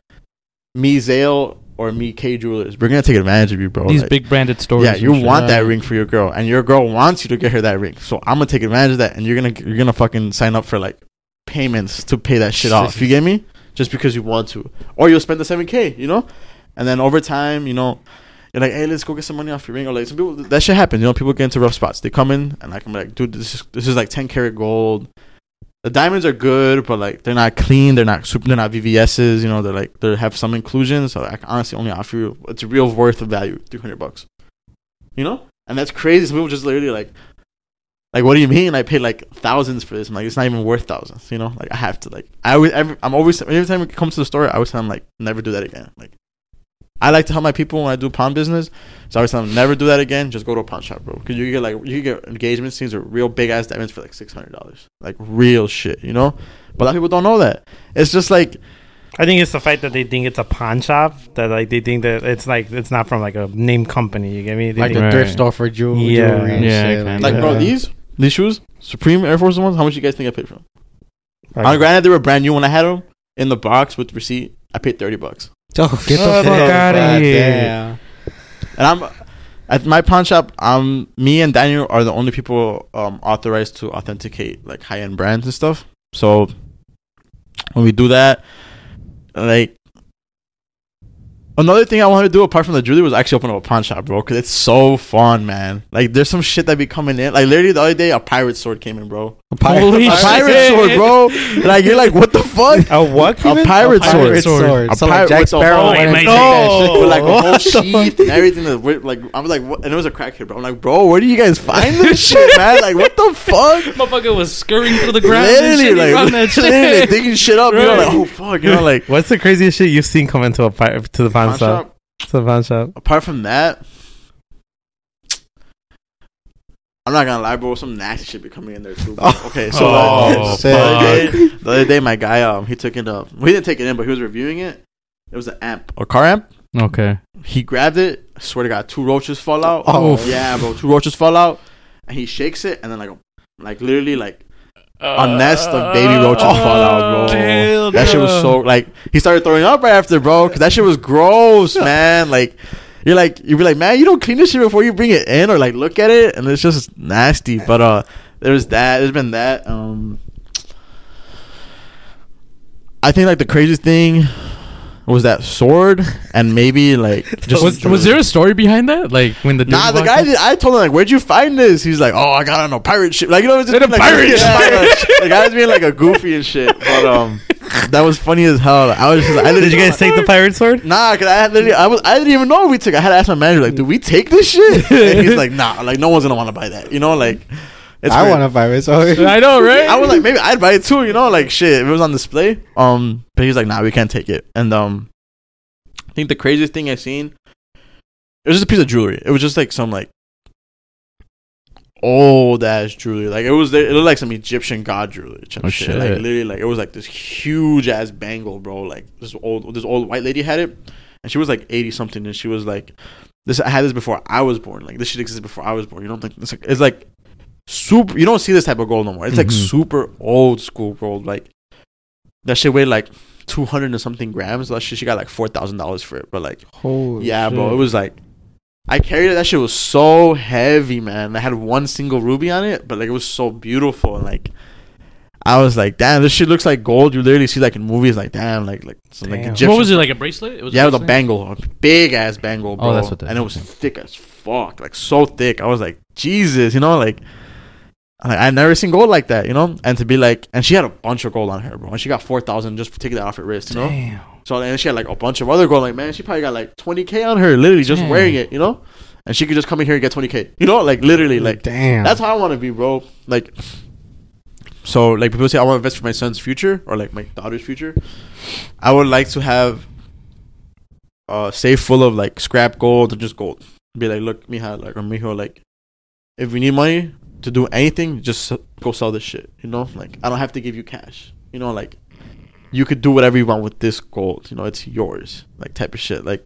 me, Zale, or me, Kay Jewelers. We're gonna take advantage of you, bro. These Like, big branded stores. yeah, you want that ring for your girl, and your girl wants you to get her that ring. So I'm gonna take advantage of that, and you're gonna you're gonna fucking sign up for like payments to pay that shit off. You get me? Just because you want to, or you'll spend the seven k, you know, and then over time, you know, you're like, hey, let's go get some money off your ring, or like some people that shit happens. You know, people get into rough spots. They come in and like I'm like, dude, this is this is like ten karat gold. the diamonds are good, but like they're not clean. They're not super. They're not VVS's. You know, they're like they have some inclusion. So I can honestly only offer you it's real worth of value, three hundred bucks. You know, and that's crazy. Some people just literally like, like, what do you mean? I paid like thousands for this. I'm like, it's not even worth thousands. You know, like I have to like I always every, I'm always every time it comes to the store, I always tell them like never do that again. Like I like to help my people when I do pawn business. So I always tell them never do that again. Just go to a pawn shop, bro. Because you get like you get engagement scenes or real big ass diamonds for like six hundred dollars, like real shit, you know. But a lot of people don't know that. It's just like I think it's the fact that they think it's a pawn shop that like they think that it's like it's not from like a name company. You get me? They Like think, the Right. thrift store for jewel- Yeah. jewelry and Yeah, shit. kinda. like bro these these shoes Supreme Air Force ones. How much you guys think I paid for them? like, On granted, they were brand new when I had them in the box with receipt. I paid thirty bucks. Oh, Get the fuck outta God here. damn. And I'm at my pawn shop. Um, me and Daniel are the only people um authorized to authenticate like high end brands and stuff. So when we do that, like another thing I wanted to do apart from the jewelry was actually open up a pawn shop, bro. Cause it's so fun, man. Like there's some shit that be coming in. Like literally the other day, a pirate sword came in, bro. Holy a pirate shit. sword, bro. Like you're like, what the fuck? a what? A Kevin? pirate, A pirate sword. sword. A So like pirate Jack with a Sparrow whole- went and with take that shit. like a whole What the sheath and everything. That like I was like, what? and it was a crackhead, bro. I'm like, bro, where do you guys find this shit, man? Like, what the fuck? Motherfucker was scurrying through the ground. and Literally, shit, like, that literally shit. digging shit up. You know, like, oh fuck, you know, like What's the craziest shit you've seen come into a pi- to the pawn pawn shop? shop. To the pawn shop. Apart from that. I'm not gonna lie, bro. Some nasty shit be coming in there too. Bro. Okay, so Oh, uh, the, other day, the other day, my guy, um, he took it up. Well, he didn't take it in, but he was reviewing it. It was an amp, a car amp. Okay. He grabbed it. I swear to God, two roaches fall out. Oh. yeah, bro, two roaches fall out, and he shakes it, and then like, like literally like a nest of baby roaches fall out, bro. That shit was so like he started throwing up right after, bro, because that shit was gross, man. Like. You're like you'd be like, man, you don't clean this shit before you bring it in or like look at it, and it's just nasty. But uh, there's that. There's been that. Um, I think like the craziest thing was that sword, and maybe like just was, was there a story behind that? Like when the dude Nah, the guy did. I told him like, "Where'd you find this?" He's like, "Oh, I got on a pirate ship." Like you know, it's just In a like, pirate yeah, ship. like, the guy's being like a goofy and shit. But um, that was funny as hell. I was just, I Did you guys take the pirate sword? Nah, cause I had literally, I was, I didn't even know we took. I had to ask my manager like, "Do we take this shit?" And he's like, "Nah, like no one's gonna want to buy that." You know, like it's I want to buy it. So I know, right? I was like, maybe I'd buy it too. You know, like shit, if it was on display. Um, but he's like, "Nah, we can't take it." And um, I think the craziest thing I've seen, it was just a piece of jewelry. It was just like some like old ass jewelry. Like it was, it looked like some Egyptian god jewelry. type Oh, shit. shit. Like literally, like it was like this huge ass bangle, bro. Like this old, this old white lady had it, and she was like eighty something, and she was like, "This I had this before I was born. Like this shit existed before I was born. You don't think it's like, it's like super? You don't see this type of gold no more. It's like Mhm. super old school gold. Like that shit weighed like." 200 and something grams. That shit, she got like $4,000 for it. But like, Holy yeah, bro. It was like I carried it. That shit was so heavy, man. I had one single ruby on it, but like it was so beautiful and like I was like, damn, this shit looks like gold. You literally see like in movies, like damn, like like some like Egyptian. what was it like a bracelet? It was yeah, it was a bangle, a big ass bangle, bro. Oh, that's what that and it was thick as fuck, like so thick. I was like, Jesus, you know, like. Like, I've never seen gold like that, you know, and to be like, and she had a bunch of gold on her, bro, and she got four thousand just for taking that off her wrist, you know. Damn. So and she had like a bunch of other gold. Like man, she probably got like twenty k on her, literally just Damn. wearing it, you know. And she could just come in here and get twenty k, you know, like literally, like damn. that's how I want to be, bro. Like, so like people say I want to invest for my son's future or like my daughter's future. I would like to have a safe full of like scrap gold or just gold. Be like, look, Mija, like or Mijo, like, if we need money to do anything, just go sell this shit. You know, like I don't have to give you cash. You know, like you could do whatever you want with this gold. You know, it's yours. Like type of shit. Like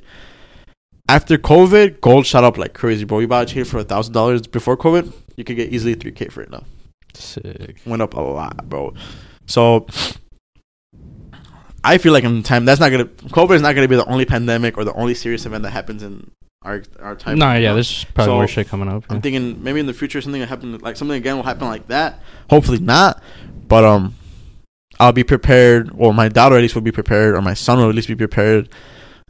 after COVID, gold shot up like crazy, bro. You bought a chain for a thousand dollars before COVID, you could get easily three k for it now. Sick. Went up a lot, bro. So I feel like in time that's not gonna COVID is not gonna be the only pandemic or the only serious event that happens in our our time. Nah, yeah, there's probably So, more shit coming up. I'm yeah. thinking maybe in the future something will happen like something again will happen like that. Hopefully not. But um I'll be prepared or my daughter at least will be prepared or my son will at least be prepared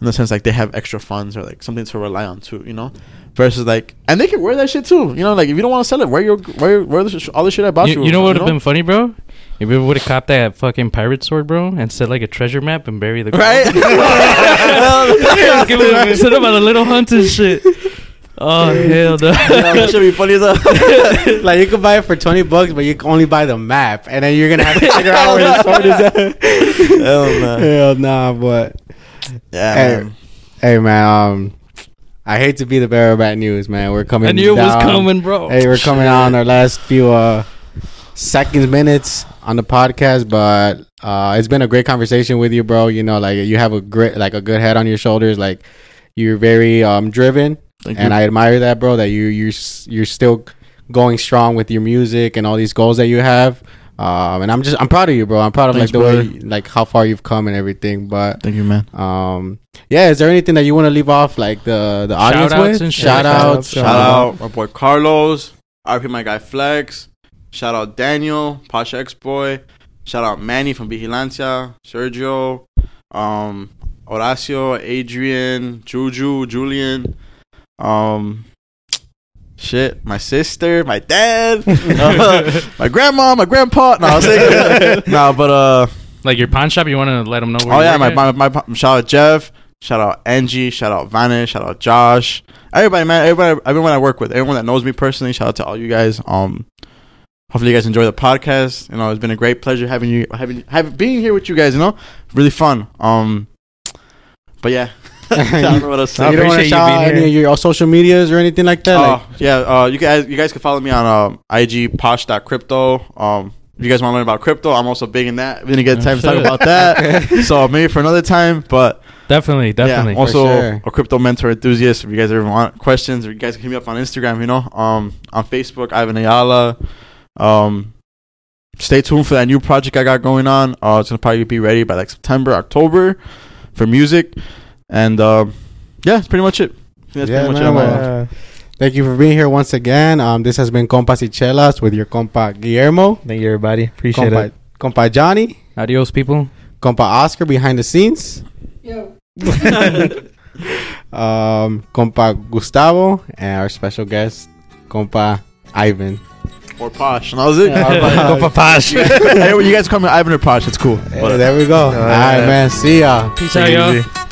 in the sense like they have extra funds or like something to rely on too, you know? Versus like and they can wear that shit too. You know, like if you don't want to sell it, wear your wear wear the sh- all the shit I bought you. You, you know what would have been funny, bro? If we would have copped that fucking pirate sword, bro, and set like a treasure map and bury the gold. Right? Give him, set him on a little hunt and shit. Oh hell no! Yeah, that should be funny as hell. like you could buy it for twenty bucks, but you can only buy the map, and then you're gonna have to figure out where the sword is at. Hell no. Hell nah, but Yeah, Hey. man. hey man, um, I hate to be the bearer of bad news, man. We're coming. I knew it was coming, bro. Hey, we're coming on our last few uh seconds, minutes on the podcast, but uh it's been a great conversation with you, bro. You know, like you have a great, like a good head on your shoulders. Like you're very um driven, Thank and you. I admire that, bro. That you you s- you're still going strong with your music and all these goals that you have. Um, and I'm just I'm proud of you, bro. I'm proud of Thanks, like the way like how far you've come and everything. But Thank you, man. um, yeah, is there anything that you want to leave off like the the audience Shout-outs with? and shit. Shout outs, Shout out my boy Carlos. RP my guy Flex. Shout out Daniel, Pasha X Boy. Shout out Manny from Vigilancia, Sergio, um, Horacio, Adrian, Juju, Julian, um, shit, my sister, my dad, my grandma, my grandpa. No, I was saying, no, but uh, Like your pawn shop, you want to let them know where oh yeah, my, at? my, my, shout out Jeff, shout out Angie, shout out Vanish, shout out Josh, everybody, man, everybody, everyone I work with, everyone that knows me personally. Shout out to all you guys. Um, hopefully you guys enjoy the podcast. You know, it's been a great pleasure having you, having, having being here with you guys. You know, really fun. Um, but yeah, I don't know what else to I say. you don't want to appreciate you shout being out any here. of your social medias or anything like that? Oh like, yeah, uh, you guys, you guys can follow me on um, IG posh.crypto. Um, if you guys want to learn about crypto, I'm also big in that. We didn't get time to talk about that, so maybe for another time. But Definitely, definitely. Yeah, also sure. a crypto mentor enthusiast. If you guys ever want questions, or you guys can hit me up on Instagram. You know, um, on Facebook, Ivan Ayala. Um, stay tuned for that new project I got going on. Uh, it's gonna probably be ready by like September, October, for music, and um, yeah, that's pretty much it. I that's Yeah, pretty much man, it. on my well, end. Thank you for being here once again. Um, this has been Compas y Chelas with your compa Guillermo, Thank you, everybody. Appreciate compa, it. compa Johnny, Adios, people. compa Oscar behind the scenes, Yo. um, compa Gustavo, and our special guest, compa Ivan. Or Posh, and that was it. Compa Papash. hey, you guys call me Ivan or Posh. It's cool. Hey, there we go. All right, yeah. man. See ya. Peace out, y'all.